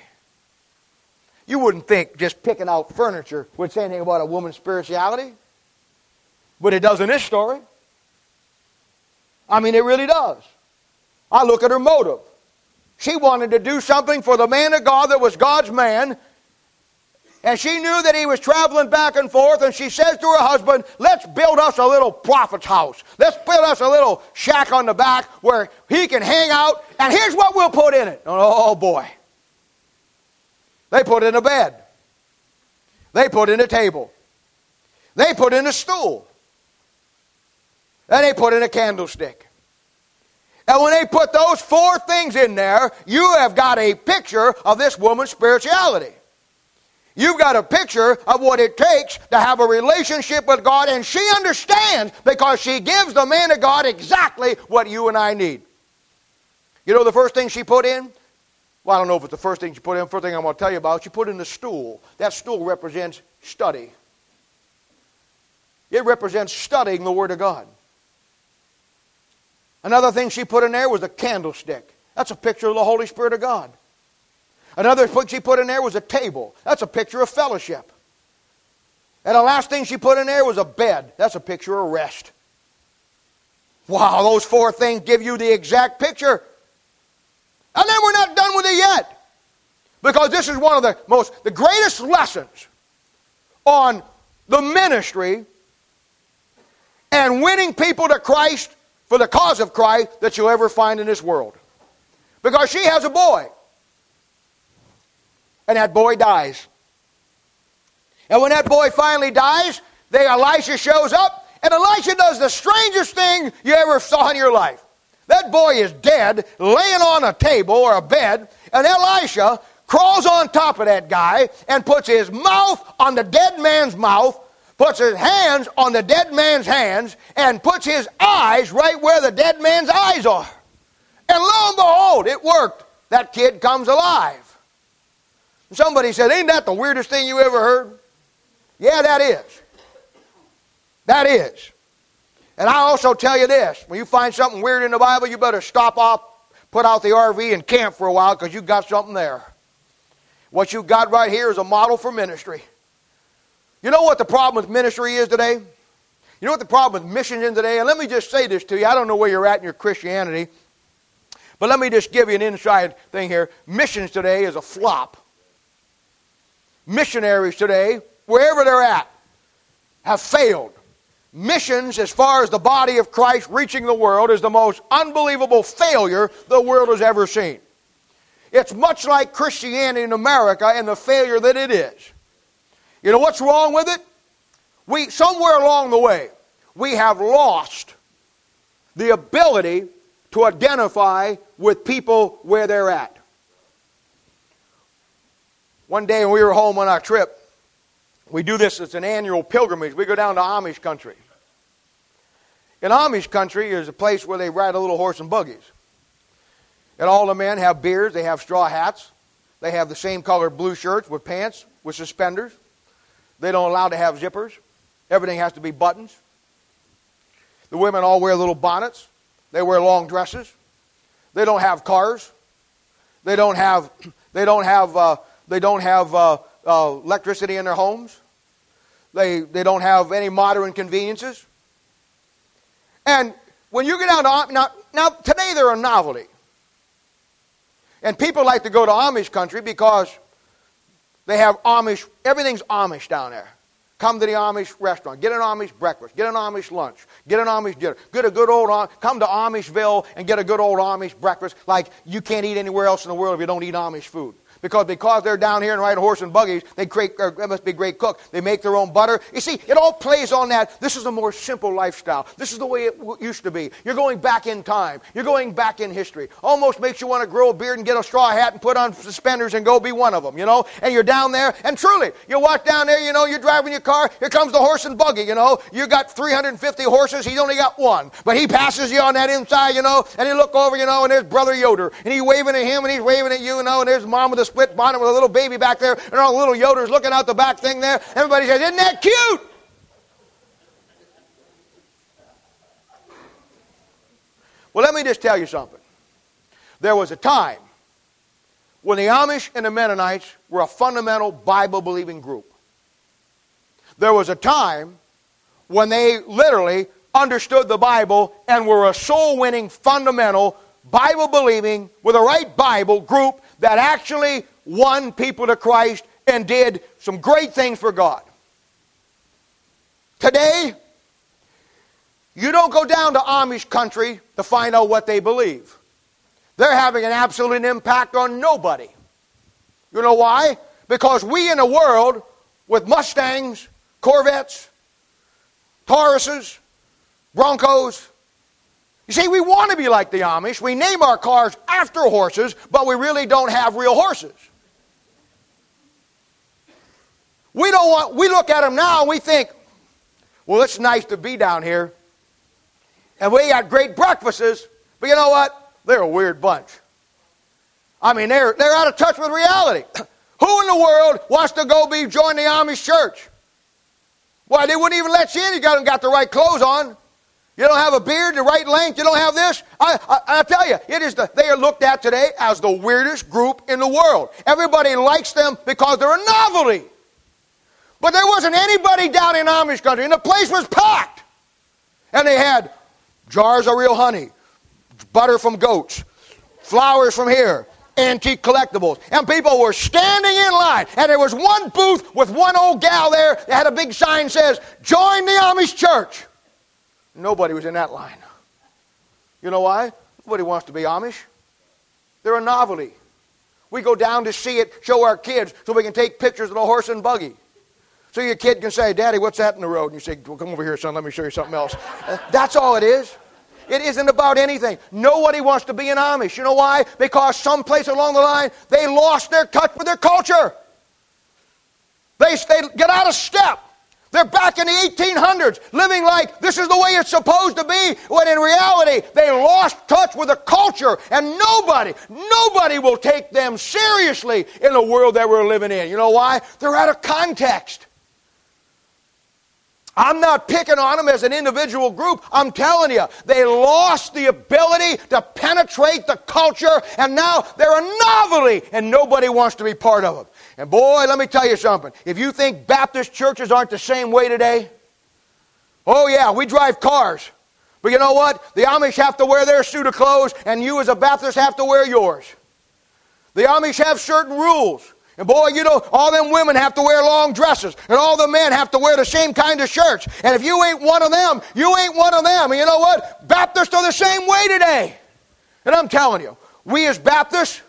You wouldn't think just picking out furniture would say anything about a woman's spirituality, but it does in this story. I mean, it really does. I look at her motive. She wanted to do something for the man of God that was God's man. And she knew that he was traveling back and forth, and she says to her husband, Let's build us a little prophet's house. Let's build us a little shack on the back where he can hang out, and here's what we'll put in it. Oh boy. They put in a bed, they put in a table, they put in a stool. And they put in a candlestick. And when they put those four things in there, you have got a picture of this woman's spirituality. You've got a picture of what it takes to have a relationship with God, and she understands because she gives the man of God exactly what you and I need. You know the first thing she put in? Well, I don't know if it's the first thing she put in. First thing I'm going to tell you about, she put in the stool. That stool represents study. It represents studying the Word of God. Another thing she put in there was a candlestick. That's a picture of the Holy Spirit of God. Another thing she put in there was a table. That's a picture of fellowship. And the last thing she put in there was a bed. That's a picture of rest. Wow, those four things give you the exact picture. And then we're not done with it yet. Because this is one of the most, the greatest lessons on the ministry and winning people to Christ for the cause of Christ that you'll ever find in this world. Because she has a boy. And that boy dies. And when that boy finally dies, then Elisha shows up, and Elisha does the strangest thing you ever saw in your life. That boy is dead, laying on a table or a bed, and Elisha crawls on top of that guy and puts his mouth on the dead man's mouth puts his hands on the dead man's hands and puts his eyes right where the dead man's eyes are. And lo and behold, it worked. That kid comes alive. Somebody said, Ain't that the weirdest thing you ever heard? Yeah, that is. That is. And I also tell you this when you find something weird in the Bible, you better stop off, put out the RV, and camp for a while because you got something there. What you got right here is a model for ministry. You know what the problem with ministry is today? You know what the problem with missions is today? And let me just say this to you. I don't know where you're at in your Christianity, but let me just give you an inside thing here. Missions today is a flop. Missionaries today, wherever they're at, have failed. Missions, as far as the body of Christ reaching the world, is the most unbelievable failure the world has ever seen. It's much like Christianity in America and the failure that it is. You know what's wrong with it? We, somewhere along the way, we have lost the ability to identify with people where they're at. One day when we were home on our trip, We do this as an annual pilgrimage. We go down to Amish country. In Amish country is a place where they ride a little horse and buggies. And all the men have beards, they have straw hats, they have the same colored blue shirts with pants, with suspenders. They don't allow to have zippers. Everything has to be buttons. The women all wear little bonnets. They wear long dresses. They don't have cars. They don't have. They don't have. Uh, they don't have uh, uh, electricity in their homes. They they don't have any modern conveniences. And when you get out to now, now today they're a novelty. And people like to go to Amish country because they have Amish, everything's Amish down there. Come to the Amish restaurant. Get an Amish breakfast. Get an Amish lunch. Get an Amish dinner. Get a good old, come to Amishville and get a good old Amish breakfast like you can't eat anywhere else in the world if you don't eat Amish food. Because because they're down here and ride horse and buggies, they create, they must be great cook. They make their own butter. You see, it all plays on that. This is a more simple lifestyle. This is the way it used to be. You're going back in time. You're going back in history. Almost makes you want to grow a beard and get a straw hat and put on suspenders and go be one of them, you know? And you're down there, and truly, you walk down there, you know, you're driving your car, here comes the horse and buggy, you know? You got 350 horses, he's only got one. But he passes you on that inside, you know, and you look over, you know, and there's Brother Yoder, and he's waving at him, and he's waving at you, you know, and there's mom with a split bonnet with a little baby back there, and all the little Yoders looking out the back thing there. Everybody says, Isn't that cute? Well, let me just tell you something. There was a time when the Amish and the Mennonites were a fundamental Bible believing group. There was a time when they literally understood the Bible and were a soul winning, fundamental, Bible believing, with a right Bible group that actually won people to Christ and did some great things for God. Today, you don't go down to Amish country to find out what they believe. They're having an absolute impact on nobody. You know why? Because we in a world with Mustangs, Corvettes, Tauruses, Broncos, you see, we want to be like the Amish. We name our cars after horses, but we really don't have real horses. We don't want, we look at them now and we think, well, it's nice to be down here. And we got great breakfasts, but you know what? They're a weird bunch. I mean, they're, they're out of touch with reality. Who in the world wants to go be join the Amish church? Why, they wouldn't even let you in. You got, got the right clothes on. You don't have a beard the right length. You don't have this. I, I, I, tell you, it is the, they are looked at today as the weirdest group in the world. Everybody likes them because they're a novelty. But there wasn't anybody down in Amish country, and the place was packed. And they had jars of real honey, butter from goats, flowers from here, antique collectibles. And people were standing in line. And there was one booth with one old gal there that had a big sign says, Join the Amish church. Nobody was in that line. You know why? Nobody wants to be Amish. They're a novelty. We go down to see it, show our kids, so we can take pictures of the horse and buggy. So your kid can say, Daddy, what's that in the road? And you say, well, Come over here, son, let me show you something else. Uh, that's all it is. It isn't about anything. Nobody wants to be an Amish. You know why? Because someplace along the line, they lost their touch with their culture. They, they get out of step. They're back in the 1800s, living like this is the way it's supposed to be, when in reality, they lost touch with the culture, and nobody, nobody will take them seriously in the world that we're living in. You know why? They're out of context. I'm not picking on them as an individual group. I'm telling you, they lost the ability to penetrate the culture, and now they're a novelty, and nobody wants to be part of them. And boy, let me tell you something. If you think Baptist churches aren't the same way today, oh yeah, we drive cars. But you know what? The Amish have to wear their suit of clothes, and you as a Baptist have to wear yours. The Amish have certain rules. And boy, you know, all them women have to wear long dresses, and all the men have to wear the same kind of shirts. And if you ain't one of them, you ain't one of them. And you know what? Baptists are the same way today. And I'm telling you, we as Baptists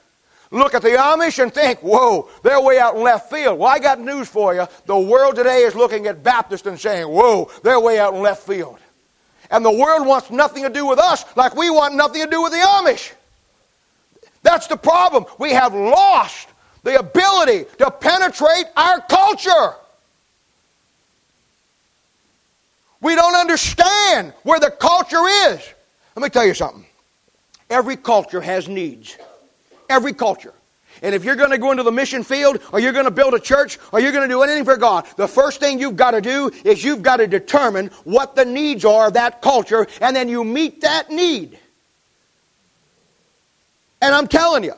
look at the Amish and think, whoa, they're way out in left field. Well, I got news for you. The world today is looking at Baptists and saying, whoa, they're way out in left field. And the world wants nothing to do with us like we want nothing to do with the Amish. That's the problem. We have lost the ability to penetrate our culture. We don't understand where the culture is. Let me tell you something. Every culture has needs. Every culture. And if you're going to go into the mission field, or you're going to build a church, or you're going to do anything for God, the first thing you've got to do is you've got to determine what the needs are of that culture, and then you meet that need. And I'm telling you,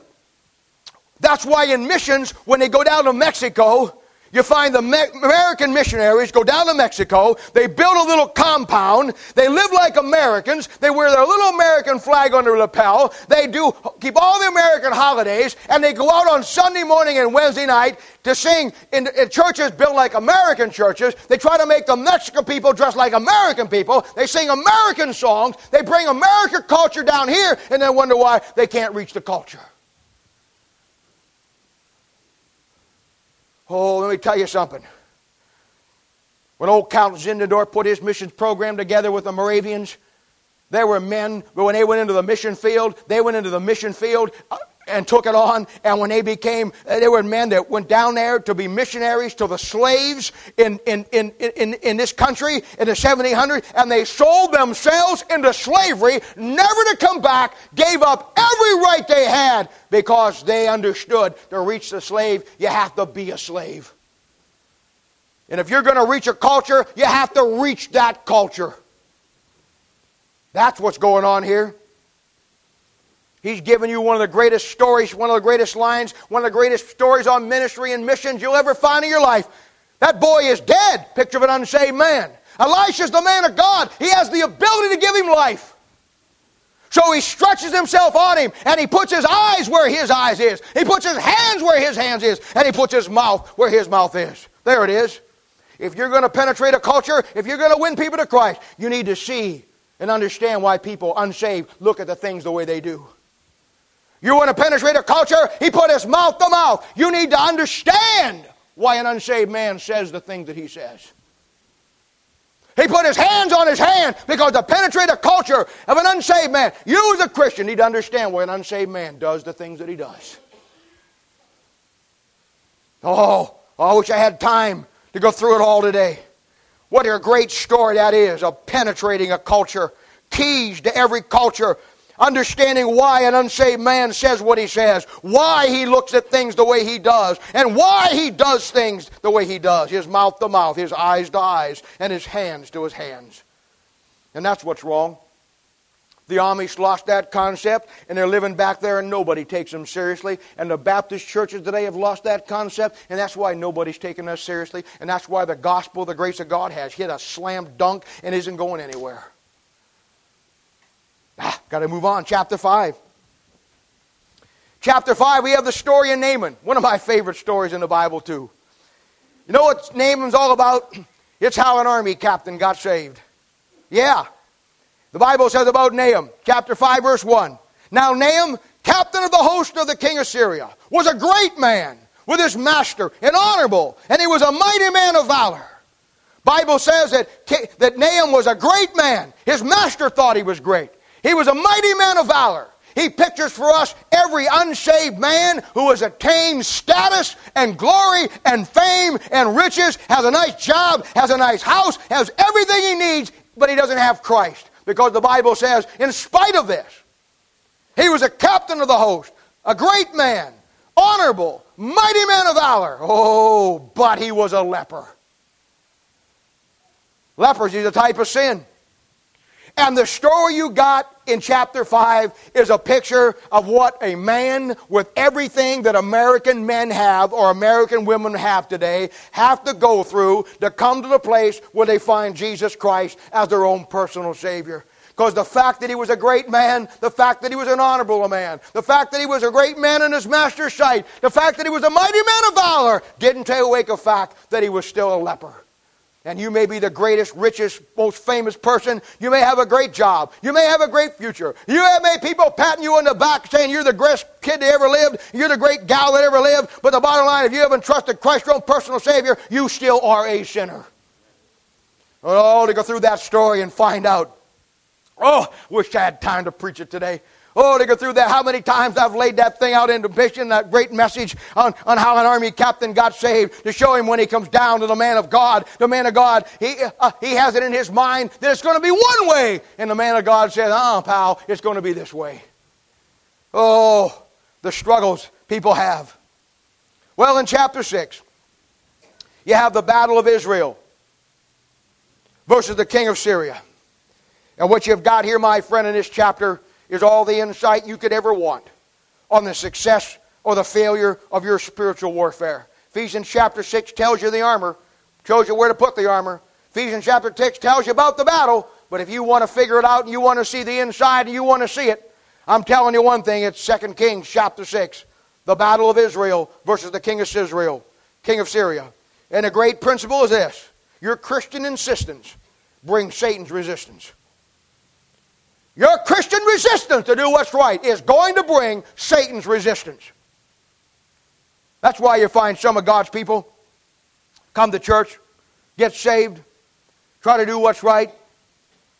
that's why in missions, when they go down to Mexico, you find the American missionaries go down to Mexico. They build a little compound. They live like Americans. They wear their little American flag on their lapel. They do keep all the American holidays, and they go out on Sunday morning and Wednesday night to sing in, in churches built like American churches. They try to make the Mexican people dress like American people. They sing American songs. They bring American culture down here, and then wonder why they can't reach the culture. Oh, let me tell you something. When old Count Zinzendorf put his missions program together with the Moravians, there were men, but when they went into the mission field, they went into the mission field uh, and took it on. And when they became, uh, there were men that went down there to be missionaries to the slaves in, in, in, in, in this country in the 1700s, and they sold themselves into slavery, never to come back, gave up every right they had because they understood to reach the slave, you have to be a slave. And if you're going to reach a culture, you have to reach that culture. That's what's going on here. He's given you one of the greatest stories, one of the greatest lines, one of the greatest stories on ministry and missions you'll ever find in your life. That boy is dead. Picture of an unsaved man. Elisha's the man of God. He has the ability to give him life. So he stretches himself on him and he puts his eyes where his eyes is. He puts his hands where his hands is and he puts his mouth where his mouth is. There it is. If you're going to penetrate a culture, if you're going to win people to Christ, you need to see and understand why people unsaved look at the things the way they do. You want to penetrate a culture? He put his mouth to mouth. You need to understand why an unsaved man says the things that he says. He put his hands on his hand because to penetrate a culture of an unsaved man, you as a Christian need to understand why an unsaved man does the things that he does. Oh, I wish I had time to go through it all today. What a great story that is of penetrating a culture. Keys to every culture understanding why an unsaved man says what he says, why he looks at things the way he does, and why he does things the way he does his mouth to mouth, his eyes to eyes, and his hands to his hands. And that's what's wrong. The Amish lost that concept, and they're living back there, and nobody takes them seriously. And the Baptist churches today have lost that concept, and that's why nobody's taking us seriously. And that's why the gospel, the grace of God, has hit a slam dunk and isn't going anywhere. Ah, got to move on. Chapter 5. Chapter 5, we have the story of Naaman. One of my favorite stories in the Bible, too. You know what Naaman's all about? It's how an army captain got saved. Yeah. The Bible says about Naaman, chapter 5, verse 1. Now, Naaman, captain of the host of the king of Syria, was a great man with his master and honorable, and he was a mighty man of valor. Bible says that, that Naaman was a great man. His master thought he was great. He was a mighty man of valor. He pictures for us every unsaved man who has attained status and glory and fame and riches, has a nice job, has a nice house, has everything he needs, but he doesn't have Christ. Because the Bible says, in spite of this, he was a captain of the host, a great man, honorable, mighty man of valor. Oh, but he was a leper. Leprosy is a type of sin. And the story you got in chapter 5 is a picture of what a man with everything that American men have or American women have today have to go through to come to the place where they find Jesus Christ as their own personal Savior. Because the fact that he was a great man, the fact that he was an honorable man, the fact that he was a great man in his master's sight, the fact that he was a mighty man of valor, didn't take away the fact that he was still a leper. And you may be the greatest, richest, most famous person. You may have a great job. You may have a great future. You may have people patting you on the back saying you're the greatest kid that ever lived. You're the great gal that ever lived. But the bottom line, if you haven't trusted Christ, your own personal Savior, you still are a sinner. Oh, to go through that story and find out. Oh, wish I had time to preach it today. Oh, to go through that, how many times I've laid that thing out into mission, that great message on, on how an army captain got saved, to show him when he comes down to the man of God. The man of God, he, uh, he has it in his mind that it's going to be one way. And the man of God says, oh, pal, it's going to be this way. Oh, the struggles people have. Well, in chapter 6, you have the battle of Israel versus the king of Syria. And what you've got here, my friend, in this chapter is all the insight you could ever want on the success or the failure of your spiritual warfare. Ephesians chapter 6 tells you the armor, shows you where to put the armor. Ephesians chapter 6 tells you about the battle, but if you want to figure it out and you want to see the inside and you want to see it, I'm telling you one thing, it's 2 Kings chapter 6, the battle of Israel versus the king of Israel, king of Syria. And a great principle is this your Christian insistence brings Satan's resistance. Your Christian resistance to do what's right is going to bring Satan's resistance. That's why you find some of God's people come to church, get saved, try to do what's right.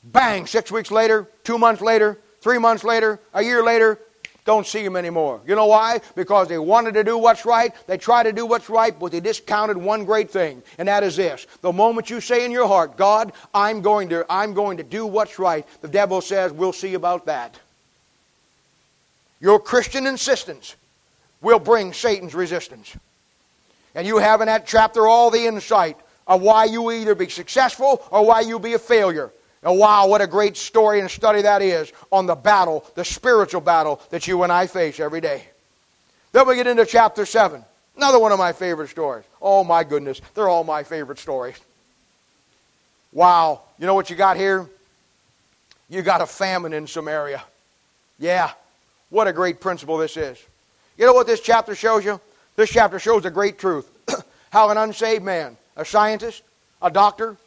Bang, six weeks later, two months later, three months later, a year later, don't see them anymore. You know why? Because they wanted to do what's right. They tried to do what's right, but they discounted one great thing, and that is this. The moment you say in your heart, God, I'm going to, I'm going to do what's right, the devil says, we'll see about that. Your Christian insistence will bring Satan's resistance. And you have in that chapter all the insight of why you either be successful or why you'll be a failure. And wow, what a great story and study that is on the battle, the spiritual battle that you and I face every day. Then we get into chapter 7. Another one of my favorite stories. Oh my goodness, they're all my favorite stories. Wow, you know what you got here? You got a famine in Samaria. Yeah, what a great principle this is. You know what this chapter shows you? This chapter shows a great truth. How an unsaved man, a scientist, a doctor,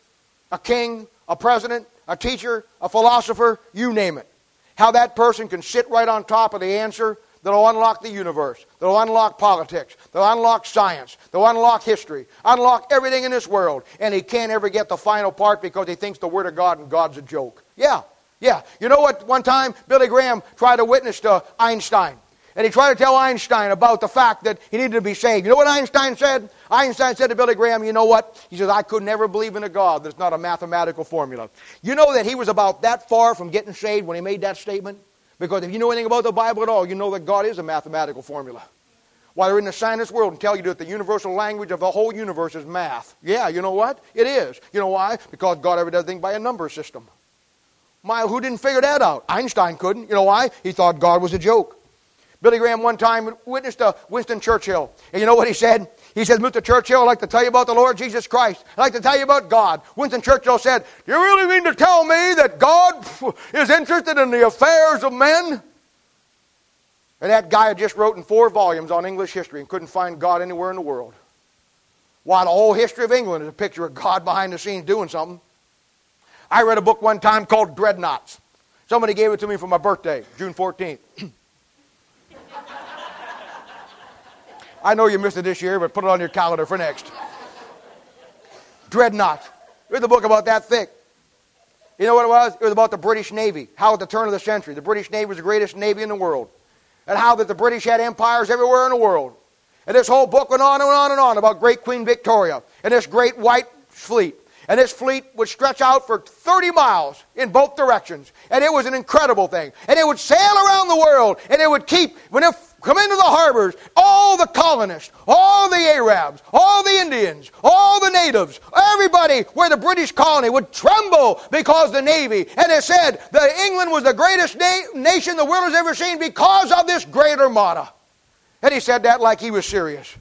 a king, a president, a teacher, a philosopher, you name it. How that person can sit right on top of the answer that'll unlock the universe, that'll unlock politics, that'll unlock science, that'll unlock history, unlock everything in this world, and he can't ever get the final part because he thinks the Word of God and God's a joke. Yeah, yeah. You know what? One time, Billy Graham tried to witness to Einstein. And he tried to tell Einstein about the fact that he needed to be saved. You know what Einstein said? Einstein said to Billy Graham, You know what? He says, I could never believe in a God that's not a mathematical formula. You know that he was about that far from getting saved when he made that statement? Because if you know anything about the Bible at all, you know that God is a mathematical formula. While they're in the science world and tell you that the universal language of the whole universe is math. Yeah, you know what? It is. You know why? Because God ever does things by a number system. My, who didn't figure that out? Einstein couldn't. You know why? He thought God was a joke. Billy Graham one time witnessed to Winston Churchill. And you know what he said? He said, Mr. Churchill, I'd like to tell you about the Lord Jesus Christ. I'd like to tell you about God. Winston Churchill said, Do you really mean to tell me that God is interested in the affairs of men? And that guy had just wrote in four volumes on English history and couldn't find God anywhere in the world. While the whole history of England is a picture of God behind the scenes doing something. I read a book one time called Dreadnoughts. Somebody gave it to me for my birthday, June 14th. I know you missed it this year, but put it on your calendar for next. Dreadnought. Read the book about that thick. You know what it was? It was about the British Navy. How at the turn of the century, the British Navy was the greatest navy in the world. And how that the British had empires everywhere in the world. And this whole book went on and on and on about great Queen Victoria and this great white fleet. And this fleet would stretch out for 30 miles in both directions. And it was an incredible thing. And it would sail around the world. And it would keep, when it come into the harbors, all the colonists, all the Arabs, all the Indians, all the natives, everybody where the British colony would tremble because the Navy. And it said that England was the greatest na- nation the world has ever seen because of this great armada. And he said that like he was serious.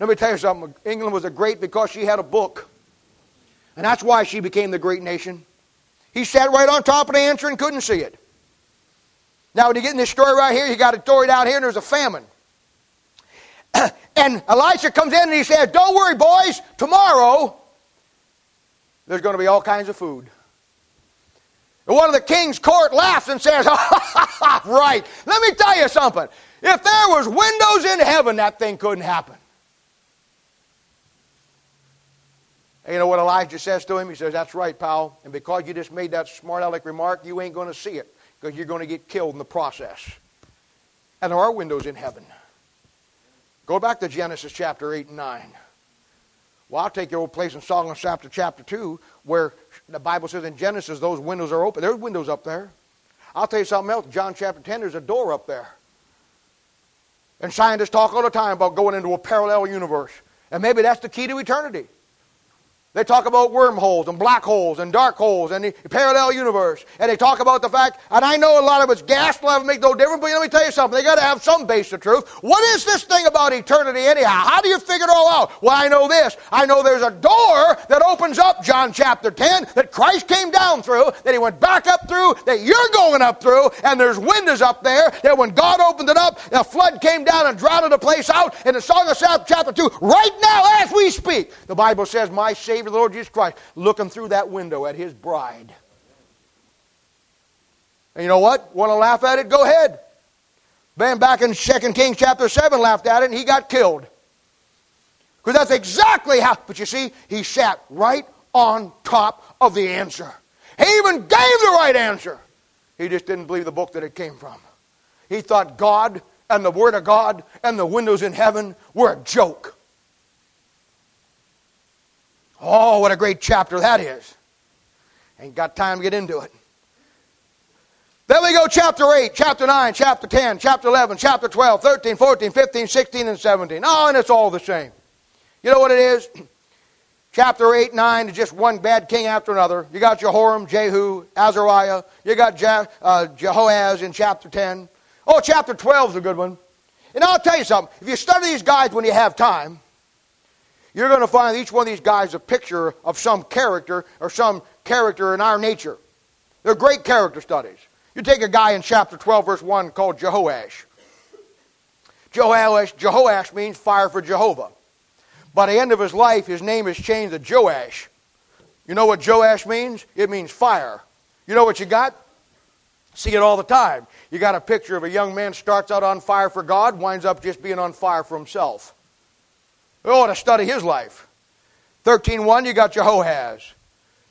Let me tell you something. England was a great because she had a book. And that's why she became the great nation. He sat right on top of the answer and couldn't see it. Now, when you get in this story right here, you got a story down here, and there's a famine. and Elisha comes in and he says, Don't worry, boys, tomorrow there's going to be all kinds of food. And one of the king's court laughs and says, Right, let me tell you something. If there was windows in heaven, that thing couldn't happen. And you know what Elijah says to him? He says, That's right, pal. And because you just made that smart aleck remark, you ain't going to see it. Because you're going to get killed in the process. And there are windows in heaven. Go back to Genesis chapter 8 and 9. Well, I'll take your old place in of chapter chapter 2, where the Bible says in Genesis those windows are open. There's windows up there. I'll tell you something else. John chapter 10, there's a door up there. And scientists talk all the time about going into a parallel universe. And maybe that's the key to eternity. They talk about wormholes and black holes and dark holes and the parallel universe. And they talk about the fact, and I know a lot of it's gas will make no difference, but let me tell you something. They got to have some base of truth. What is this thing about eternity anyhow? How do you figure it all out? Well, I know this. I know there's a door that opens up, John chapter 10, that Christ came down through, that he went back up through, that you're going up through, and there's windows up there that when God opened it up, the flood came down and drowned the place out. In the Song of South chapter 2, right now as we speak, the Bible says, My Savior Savior, the Lord Jesus Christ, looking through that window at his bride. And you know what? Want to laugh at it? Go ahead. Ben back in 2 Kings chapter 7 laughed at it and he got killed. Because that's exactly how, but you see, he sat right on top of the answer. He even gave the right answer. He just didn't believe the book that it came from. He thought God and the Word of God and the windows in heaven were a joke. Oh, what a great chapter that is. Ain't got time to get into it. Then we go chapter 8, chapter 9, chapter 10, chapter 11, chapter 12, 13, 14, 15, 16, and 17. Oh, and it's all the same. You know what it is? Chapter 8, 9 is just one bad king after another. You got Jehoram, Jehu, Azariah. You got Je- uh, Jehoaz in chapter 10. Oh, chapter 12 is a good one. And I'll tell you something. If you study these guys when you have time, you're going to find each one of these guys a picture of some character or some character in our nature. They're great character studies. You take a guy in chapter 12, verse 1 called Jehoash. Jehoash, Jehoash means fire for Jehovah. By the end of his life, his name is changed to Joash. You know what Joash means? It means fire. You know what you got? See it all the time. You got a picture of a young man starts out on fire for God, winds up just being on fire for himself. We ought to study his life. 13.1, you got Jehoaz.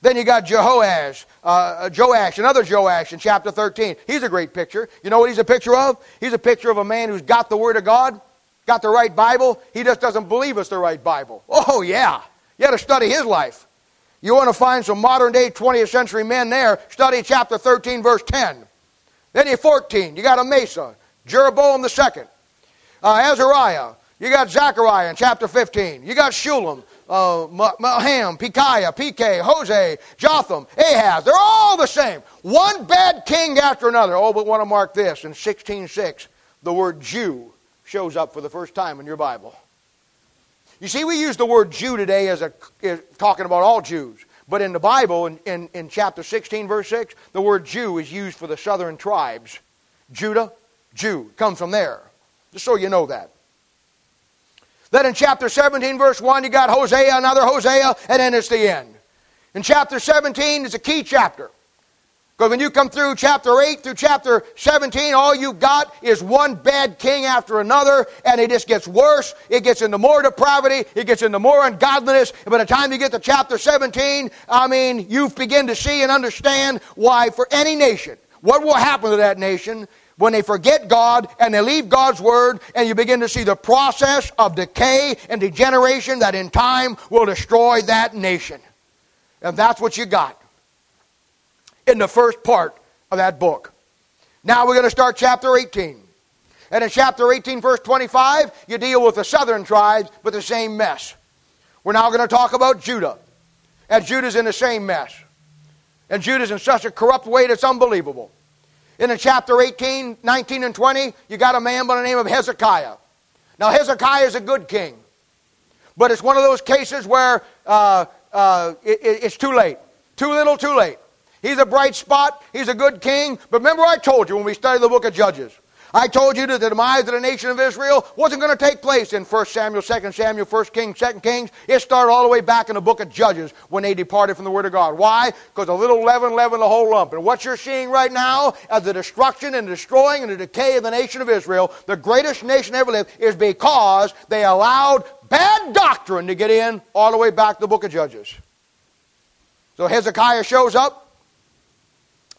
Then you got Jehoaz, uh, uh, Joash, another Joash in chapter 13. He's a great picture. You know what he's a picture of? He's a picture of a man who's got the Word of God, got the right Bible. He just doesn't believe it's the right Bible. Oh, yeah. You got to study his life. You want to find some modern day 20th century men there, study chapter 13, verse 10. Then you 14, you got a Amasa, Jeroboam the second, uh, Azariah, you got Zechariah in chapter 15. You got Shallum, uh, Maham, Pekahiah, Pekah, Hosea, Jotham, Ahaz. They're all the same. One bad king after another. Oh, but want to mark this. In 16.6, the word Jew shows up for the first time in your Bible. You see, we use the word Jew today as a as talking about all Jews. But in the Bible, in, in, in chapter 16, verse 6, the word Jew is used for the southern tribes. Judah, Jew, comes from there. Just so you know that. Then in chapter 17, verse 1, you got Hosea, another Hosea, and then it's the end. In chapter 17 is a key chapter. Because when you come through chapter 8 through chapter 17, all you got is one bad king after another, and it just gets worse. It gets into more depravity, it gets into more ungodliness. And by the time you get to chapter 17, I mean, you begin to see and understand why for any nation, what will happen to that nation when they forget God and they leave God's Word, and you begin to see the process of decay and degeneration that in time will destroy that nation. And that's what you got in the first part of that book. Now we're going to start chapter 18. And in chapter 18, verse 25, you deal with the southern tribes with the same mess. We're now going to talk about Judah. And Judah's in the same mess. And Judah's in such a corrupt way that's unbelievable. In chapter 18, 19, and 20, you got a man by the name of Hezekiah. Now, Hezekiah is a good king, but it's one of those cases where uh, uh, it, it's too late. Too little, too late. He's a bright spot. He's a good king. But remember, I told you when we studied the book of Judges I told you that the demise of the nation of Israel wasn't going to take place in 1 Samuel, 2 Samuel, 1 Kings, 2 Kings. It started all the way back in the book of Judges when they departed from the Word of God. Why? Because a little leaven leavened the whole lump. And what you're seeing right now as the destruction and destroying and the decay of the nation of Israel, the greatest nation ever lived, is because they allowed bad doctrine to get in all the way back to the book of Judges. So Hezekiah shows up,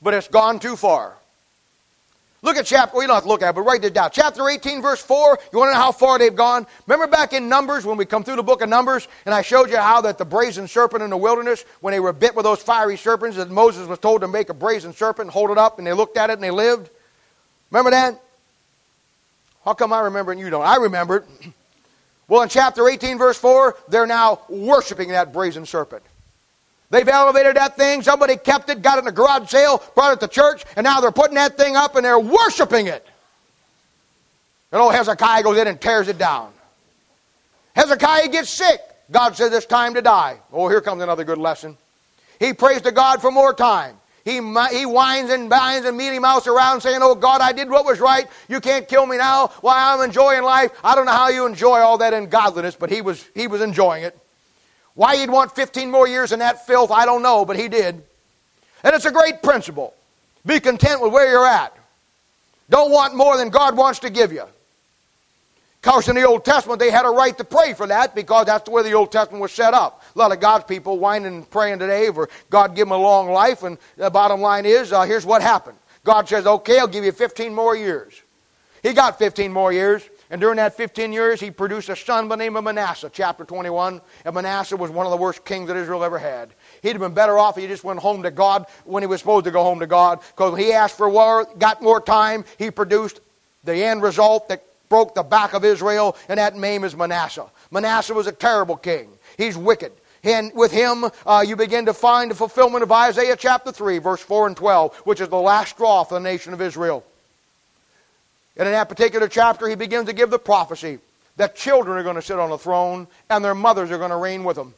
but it's gone too far. Look at chapter, well, you don't have to look at it, but write it down. Chapter 18, verse 4. You want to know how far they've gone? Remember back in Numbers, when we come through the book of Numbers, and I showed you how that the brazen serpent in the wilderness, when they were bit with those fiery serpents, that Moses was told to make a brazen serpent and hold it up, and they looked at it and they lived? Remember that? How come I remember and you don't? I remember it. Well, in chapter 18, verse 4, they're now worshiping that brazen serpent. They've elevated that thing. Somebody kept it, got it in a garage sale, brought it to church, and now they're putting that thing up and they're worshiping it. And old Hezekiah goes in and tears it down. Hezekiah gets sick. God says it's time to die. Oh, here comes another good lesson. He prays to God for more time. He, he whines and binds and mealy mouths around saying, Oh God, I did what was right. You can't kill me now while I'm enjoying life. I don't know how you enjoy all that ungodliness, but he was, he was enjoying it. Why he'd want 15 more years in that filth, I don't know, but he did. And it's a great principle. Be content with where you're at. Don't want more than God wants to give you. Because in the Old Testament, they had a right to pray for that because that's the way the Old Testament was set up. A lot of God's people whining and praying today for God give them a long life, and the bottom line is, uh, here's what happened. God says, okay, I'll give you 15 more years. He got 15 more years. And during that 15 years, he produced a son by the name of Manasseh, chapter 21. And Manasseh was one of the worst kings that Israel ever had. He'd have been better off if he just went home to God when he was supposed to go home to God. Because he asked for war, got more time, he produced the end result that broke the back of Israel, and that name is Manasseh. Manasseh was a terrible king. He's wicked. And with him, uh, you begin to find the fulfillment of Isaiah chapter 3, verse 4 and 12, which is the last straw for the nation of Israel. And in that particular chapter, he begins to give the prophecy that children are going to sit on the throne and their mothers are going to reign with them.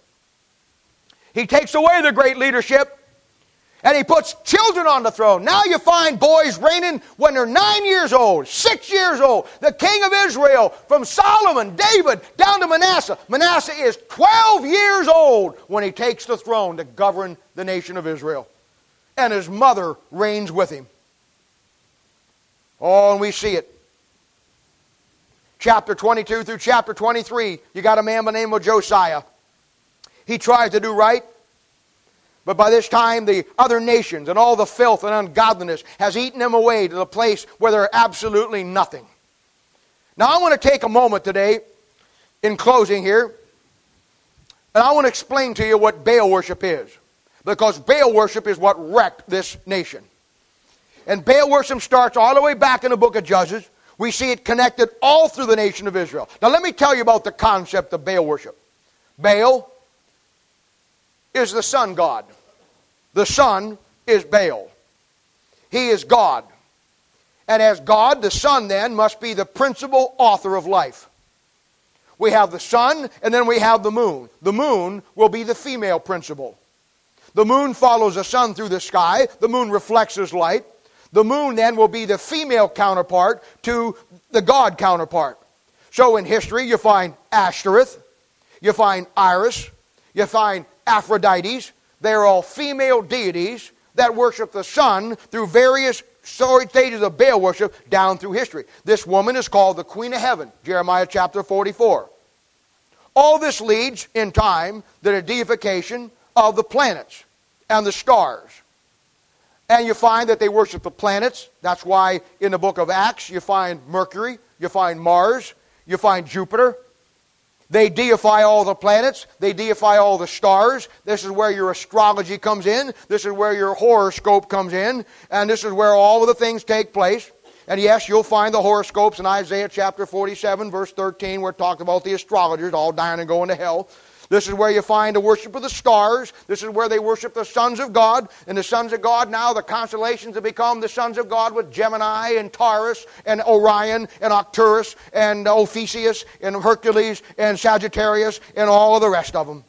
He takes away the great leadership and he puts children on the throne. Now you find boys reigning when they're nine years old, six years old. The king of Israel, from Solomon, David, down to Manasseh. Manasseh is 12 years old when he takes the throne to govern the nation of Israel. And his mother reigns with him. Oh, and we see it. Chapter 22 through chapter 23, you got a man by the name of Josiah. He tries to do right, but by this time the other nations and all the filth and ungodliness has eaten them away to the place where they're absolutely nothing. Now I want to take a moment today, in closing here, and I want to explain to you what Baal worship is. Because Baal worship is what wrecked this nation. And Baal worship starts all the way back in the book of Judges. We see it connected all through the nation of Israel. Now, let me tell you about the concept of Baal worship. Baal is the sun god, the sun is Baal. He is God. And as God, the sun then must be the principal author of life. We have the sun, and then we have the moon. The moon will be the female principle. The moon follows the sun through the sky. The moon reflects his light. The moon then will be the female counterpart to the God counterpart. So in history, you find Ashtoreth, you find Isis, you find Aphrodites. They're all female deities that worship the sun through various stages of Baal worship down through history. This woman is called the Queen of Heaven, Jeremiah chapter 44. All this leads in time to the deification of the planets and the stars. And you find that they worship the planets. That's why in the book of Acts you find Mercury, you find Mars, you find Jupiter. They deify all the planets. They deify all the stars. This is where your astrology comes in. This is where your horoscope comes in. And this is where all of the things take place. And yes, you'll find the horoscopes in Isaiah chapter 47, verse 13, where it talks about the astrologers all dying and going to hell. This is where you find the worship of the stars. This is where they worship the sons of God. And the sons of God now, the constellations have become the sons of God with Gemini and Taurus and Orion and Arcturus and Ophiuchus and Hercules and Sagittarius and all of the rest of them.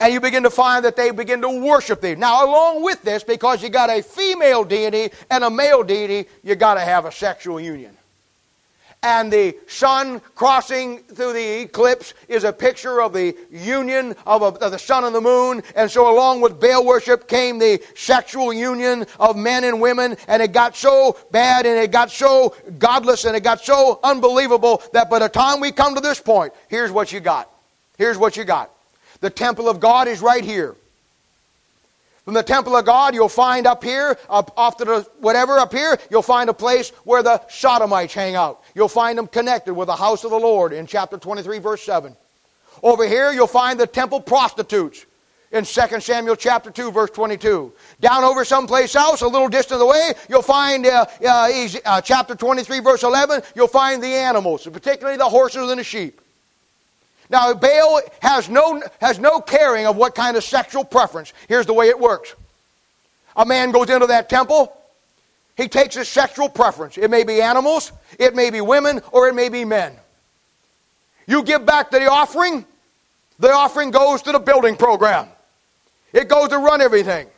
And you begin to find that they begin to worship thee. Now, along with this, because you got a female deity and a male deity, you got to have a sexual union and the sun crossing through the eclipse is a picture of the union of, a, of, the sun and the moon. And so, along with Baal worship, came the sexual union of men and women. And it got so bad and it got so godless and it got so unbelievable that by the time we come to this point, here's what you got. Here's what you got. The temple of God is right here. From the temple of God, you'll find up here, up off to the whatever up here, you'll find a place where the Sodomites hang out. You'll find them connected with the house of the Lord in chapter 23, verse 7. Over here, you'll find the temple prostitutes in 2 Samuel chapter 2, verse 22. Down over someplace else, a little distance away, you'll find uh, uh, uh, chapter 23, verse 11, you'll find the animals, particularly the horses and the sheep. Now, Baal has no, has no caring of what kind of sexual preference. Here's the way it works a man goes into that temple, he takes his sexual preference. It may be animals, it may be women, or it may be men. You give back the offering, the offering goes to the building program, it goes to run everything.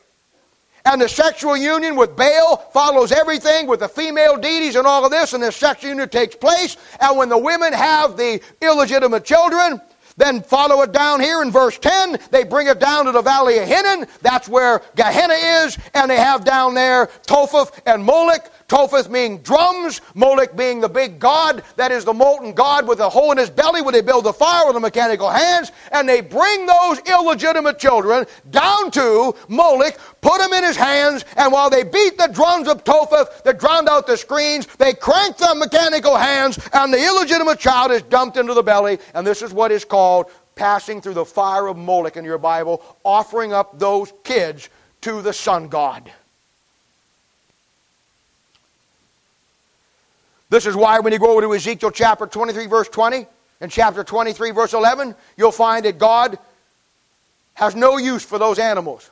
And the sexual union with Baal follows everything with the female deities and all of this, and the sexual union takes place. And when the women have the illegitimate children, then follow it down here in verse 10. They bring it down to the valley of Hinnom. That's where Gehenna is. And they have down there Topheth and Moloch. Topheth meaning drums, Moloch being the big god that is the molten god with a hole in his belly where they build the fire with the mechanical hands, and they bring those illegitimate children down to Moloch, put them in his hands, and while they beat the drums of Topheth that drowned out the screens, they crank the mechanical hands, and the illegitimate child is dumped into the belly, and this is what is called passing through the fire of Moloch in your Bible, offering up those kids to the sun god. This is why when you go over to Ezekiel chapter 23, verse 20, and chapter 23, verse 11, you'll find that God has no use for those animals.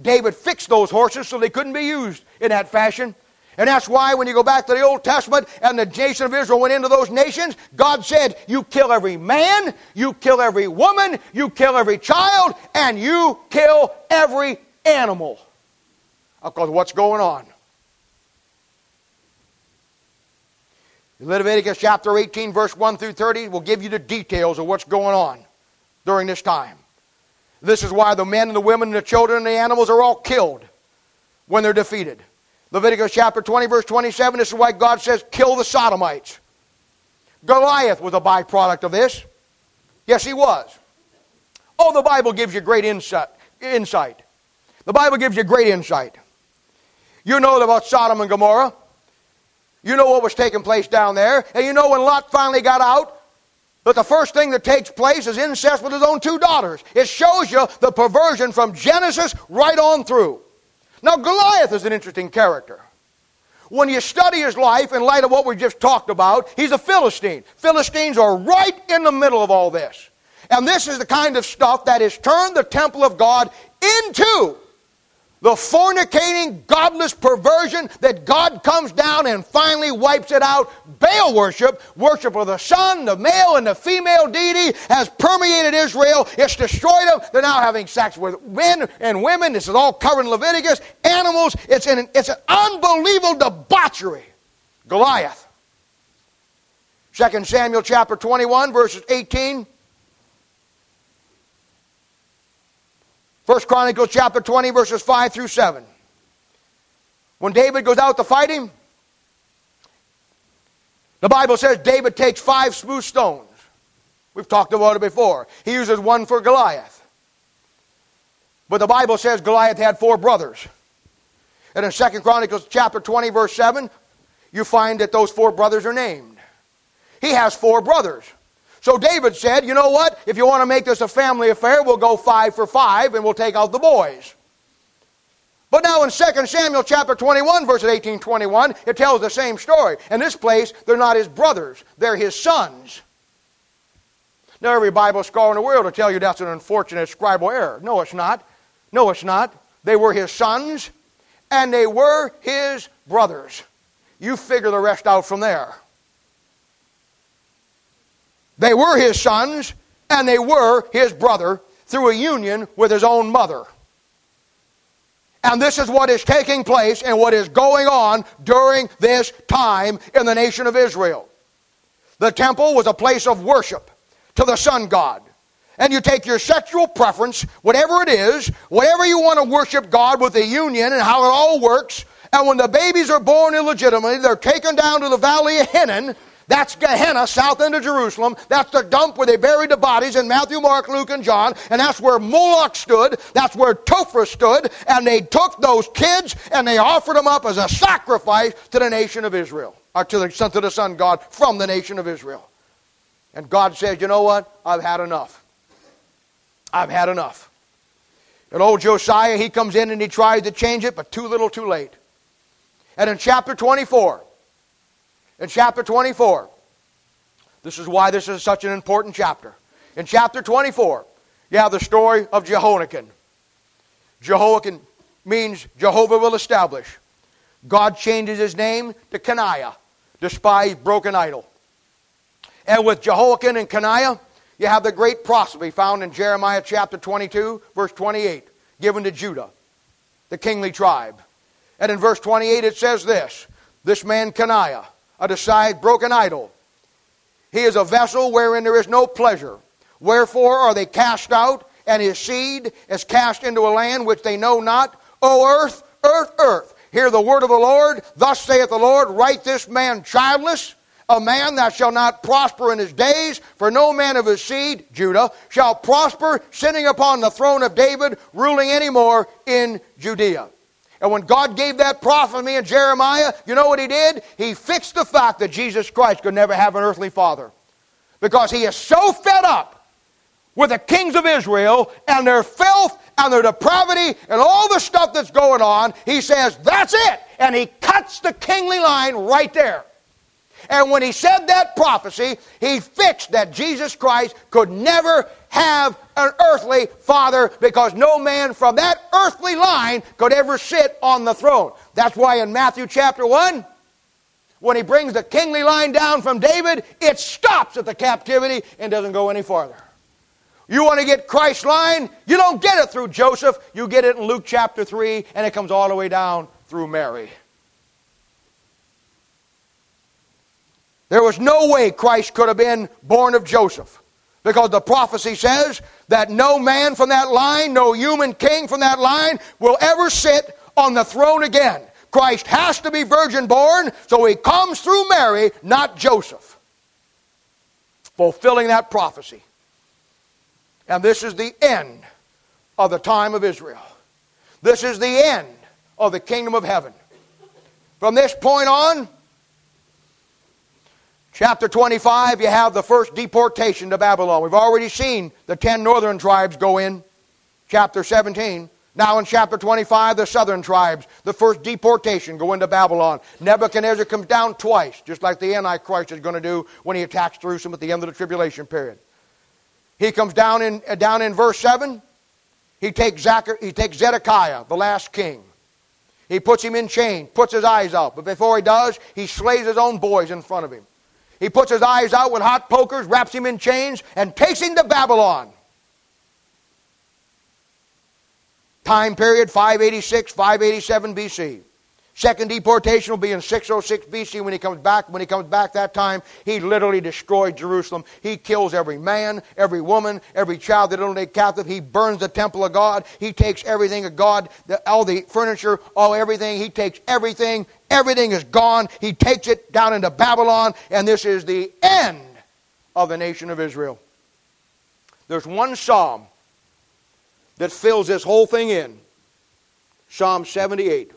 David fixed those horses so they couldn't be used in that fashion. And that's why when you go back to the Old Testament and the nation of Israel went into those nations, God said, You kill every man, you kill every woman, you kill every child, and you kill every animal. Because what's going on? Leviticus chapter 18, verse 1 through 30 will give you the details of what's going on during this time. This is why the men and the women and the children and the animals are all killed when they're defeated. Leviticus chapter 20, verse 27, this is why God says, kill the Sodomites. Goliath was a byproduct of this. Yes, he was. Oh, the Bible gives you great insight. insight. The Bible gives you great insight. You know about Sodom and Gomorrah. You know what was taking place down there. And you know when Lot finally got out, but the first thing that takes place is incest with his own two daughters. It shows you the perversion from Genesis right on through. Now, Goliath is an interesting character. When you study his life in light of what we just talked about, he's a Philistine. Philistines are right in the middle of all this. And this is the kind of stuff that has turned the temple of God into the fornicating, godless perversion that God comes down and finally wipes it out. Baal worship, worship of the sun, the male and the female deity, has permeated Israel. It's destroyed them. They're now having sex with men and women. This is all covered in Leviticus. Animals. It's an, it's an unbelievable debauchery. Goliath. 2 Samuel chapter 21, verses 18 First Chronicles chapter 20, verses 5 through 7. When David goes out to fight him, the Bible says David takes five smooth stones. We've talked about it before. He uses one for Goliath. But the Bible says Goliath had four brothers. And in 2 Chronicles chapter 20, verse 7, you find that those four brothers are named. He has four brothers. So David said, You know what? If you want to make this a family affair, we'll go five for five and we'll take out the boys. But now in 2 Samuel chapter 21, verses 18 21, it tells the same story. In this place, they're not his brothers, they're his sons. Now, every Bible scholar in the world will tell you that's an unfortunate scribal error. No, it's not. No, it's not. They were his sons, and they were his brothers. You figure the rest out from there. They were his sons, and they were his brother through a union with his own mother. And this is what is taking place and what is going on during this time in the nation of Israel. The temple was a place of worship to the sun god. And you take your sexual preference, whatever it is, whatever you want to worship God with the union and how it all works. And when the babies are born illegitimately, they're taken down to the valley of Hinnom That's Gehenna, south end of Jerusalem. That's the dump where they buried the bodies in Matthew, Mark, Luke, and John. And that's where Moloch stood. That's where Topheth stood. And they took those kids and they offered them up as a sacrifice to the nation of Israel, or to the, son, to the Son God from the nation of Israel. And God said, You know what? I've had enough. I've had enough. And old Josiah, he comes in and he tries to change it, but too little too late. And in chapter 24, in chapter 24, this is why this is such an important chapter. In chapter 24, you have the story of Jehoiakim. Jehoiakim means Jehovah will establish. God changes his name to Coniah, despised broken idol. And with Jehoiakim and Coniah, you have the great prophecy found in Jeremiah chapter 22, verse 28, given to Judah, the kingly tribe. And in verse 28 it says this This man Coniah, a decide broken idol, he is a vessel wherein there is no pleasure. Wherefore are they cast out, and his seed is cast into a land which they know not. O earth, earth, earth, hear the word of the Lord. Thus saith the Lord, write this man childless a man that shall not prosper in his days, for no man of his seed, Judah, shall prosper, sitting upon the throne of David, ruling any more in Judea. And when God gave that prophecy in Jeremiah, you know what he did? He fixed the fact that Jesus Christ could never have an earthly father. Because he is so fed up with the kings of Israel and their filth and their depravity and all the stuff that's going on, he says, that's it. And he cuts the kingly line right there. And when he said that prophecy, he fixed that Jesus Christ could never have an earthly father because no man from that earthly line could ever sit on the throne. That's why in Matthew chapter 1, when he brings the kingly line down from David, it stops at the captivity and doesn't go any farther. You want to get Christ's line? You don't get it through Joseph. You get it in Luke chapter 3, and it comes all the way down through Mary. There was no way Christ could have been born of Joseph. Because the prophecy says that no man from that line, no human king from that line, will ever sit on the throne again. Christ has to be virgin born, so he comes through Mary, not Joseph. Fulfilling that prophecy. And this is the end of the time of Israel. This is the end of the kingdom of heaven. From this point on, Chapter 25, you have the first deportation to Babylon. We've already seen the ten northern tribes go in. Chapter 17. Now in chapter 25, the southern tribes, the first deportation, go into Babylon. Nebuchadnezzar comes down twice, just like the Antichrist is going to do when he attacks Jerusalem at the end of the tribulation period. He comes down in, uh, down in verse 7. He takes, he takes Zedekiah, the last king. He puts him in chains, puts his eyes out. But before he does, he slays his own boys in front of him. He puts his eyes out with hot pokers, wraps him in chains, and takes him to Babylon. Time period 586, 587 BC. Second deportation will be in 606 BC when he comes back. When he comes back that time, he literally destroyed Jerusalem. He kills every man, every woman, every child that take captive. He burns the temple of God. He takes everything of God, all the furniture, all everything. He takes everything. Everything is gone. He takes it down into Babylon, and this is the end of the nation of Israel. There's one psalm that fills this whole thing in Psalm 78.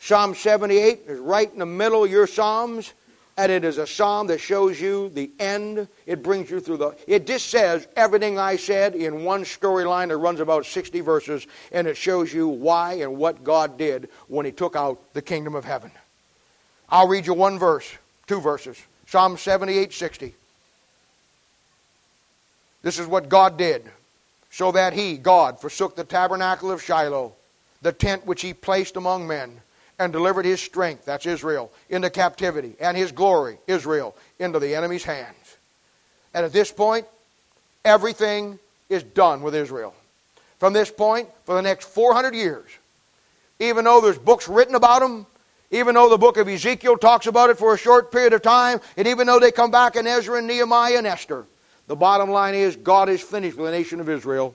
Psalm 78 is right in the middle of your Psalms, and it is a psalm that shows you the end. It brings you through the. It just says everything I said in one storyline that runs about 60 verses, and it shows you why and what God did when He took out the kingdom of heaven. I'll read you one verse, two verses. Psalm 78 60. This is what God did, so that He, God, forsook the tabernacle of Shiloh, the tent which He placed among men and delivered his strength, that's Israel, into captivity, and his glory, Israel, into the enemy's hands. And at this point, everything is done with Israel. From this point, for the next 400 years, even though there's books written about them, even though the book of Ezekiel talks about it for a short period of time, and even though they come back in Ezra and Nehemiah and Esther, the bottom line is God is finished with the nation of Israel.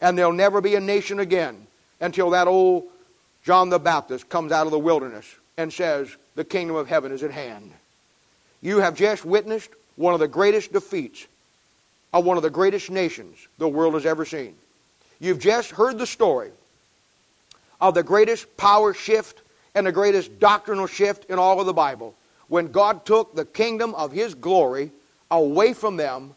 And there'll never be a nation again until that old John the Baptist comes out of the wilderness and says, The kingdom of heaven is at hand. You have just witnessed one of the greatest defeats of one of the greatest nations the world has ever seen. You've just heard the story of the greatest power shift and the greatest doctrinal shift in all of the Bible when God took the kingdom of His glory away from them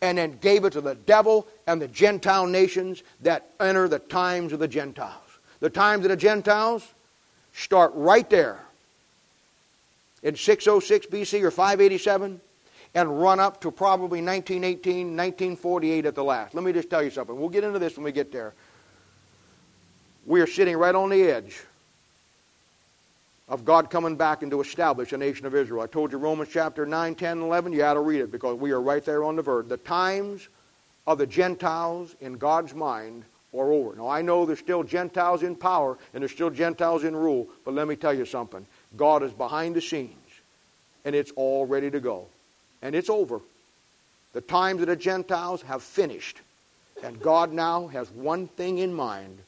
and then gave it to the devil and the Gentile nations that enter the times of the Gentiles. The times of the Gentiles start right there in 606 BC or 587 and run up to probably 1918, 1948 at the last. Let me just tell you something. We'll get into this when we get there. We are sitting right on the edge of God coming back and to establish a nation of Israel. I told you Romans chapter 9, 10, 11. You ought to read it because we are right there on the verge. The times of the Gentiles in God's mind are over. Now, I know there's still Gentiles in power and there's still Gentiles in rule, but let me tell you something. God is behind the scenes and it's all ready to go. And it's over. The times of the Gentiles have finished. And God now has one thing in mind.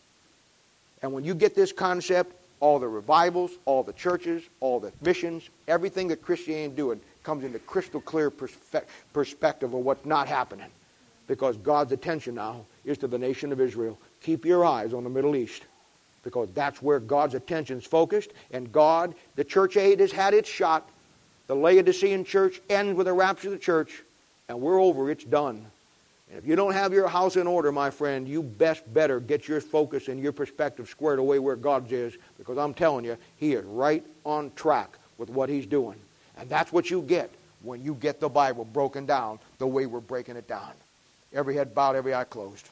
And when you get this concept, all the revivals, all the churches, all the missions, everything that Christianity is doing comes into crystal clear perspe- perspective of what's not happening. Because God's attention now is to the nation of Israel. Keep your eyes on the Middle East. Because that's where God's attention is focused. And God, the church age has had its shot. The Laodicean church ends with the rapture of the church. And we're over. It's done. And if you don't have your house in order, my friend, you best better get your focus and your perspective squared away where God's is, because I'm telling you, He is right on track with what He's doing. And that's what you get when you get the Bible broken down the way we're breaking it down. Every head bowed, every eye closed.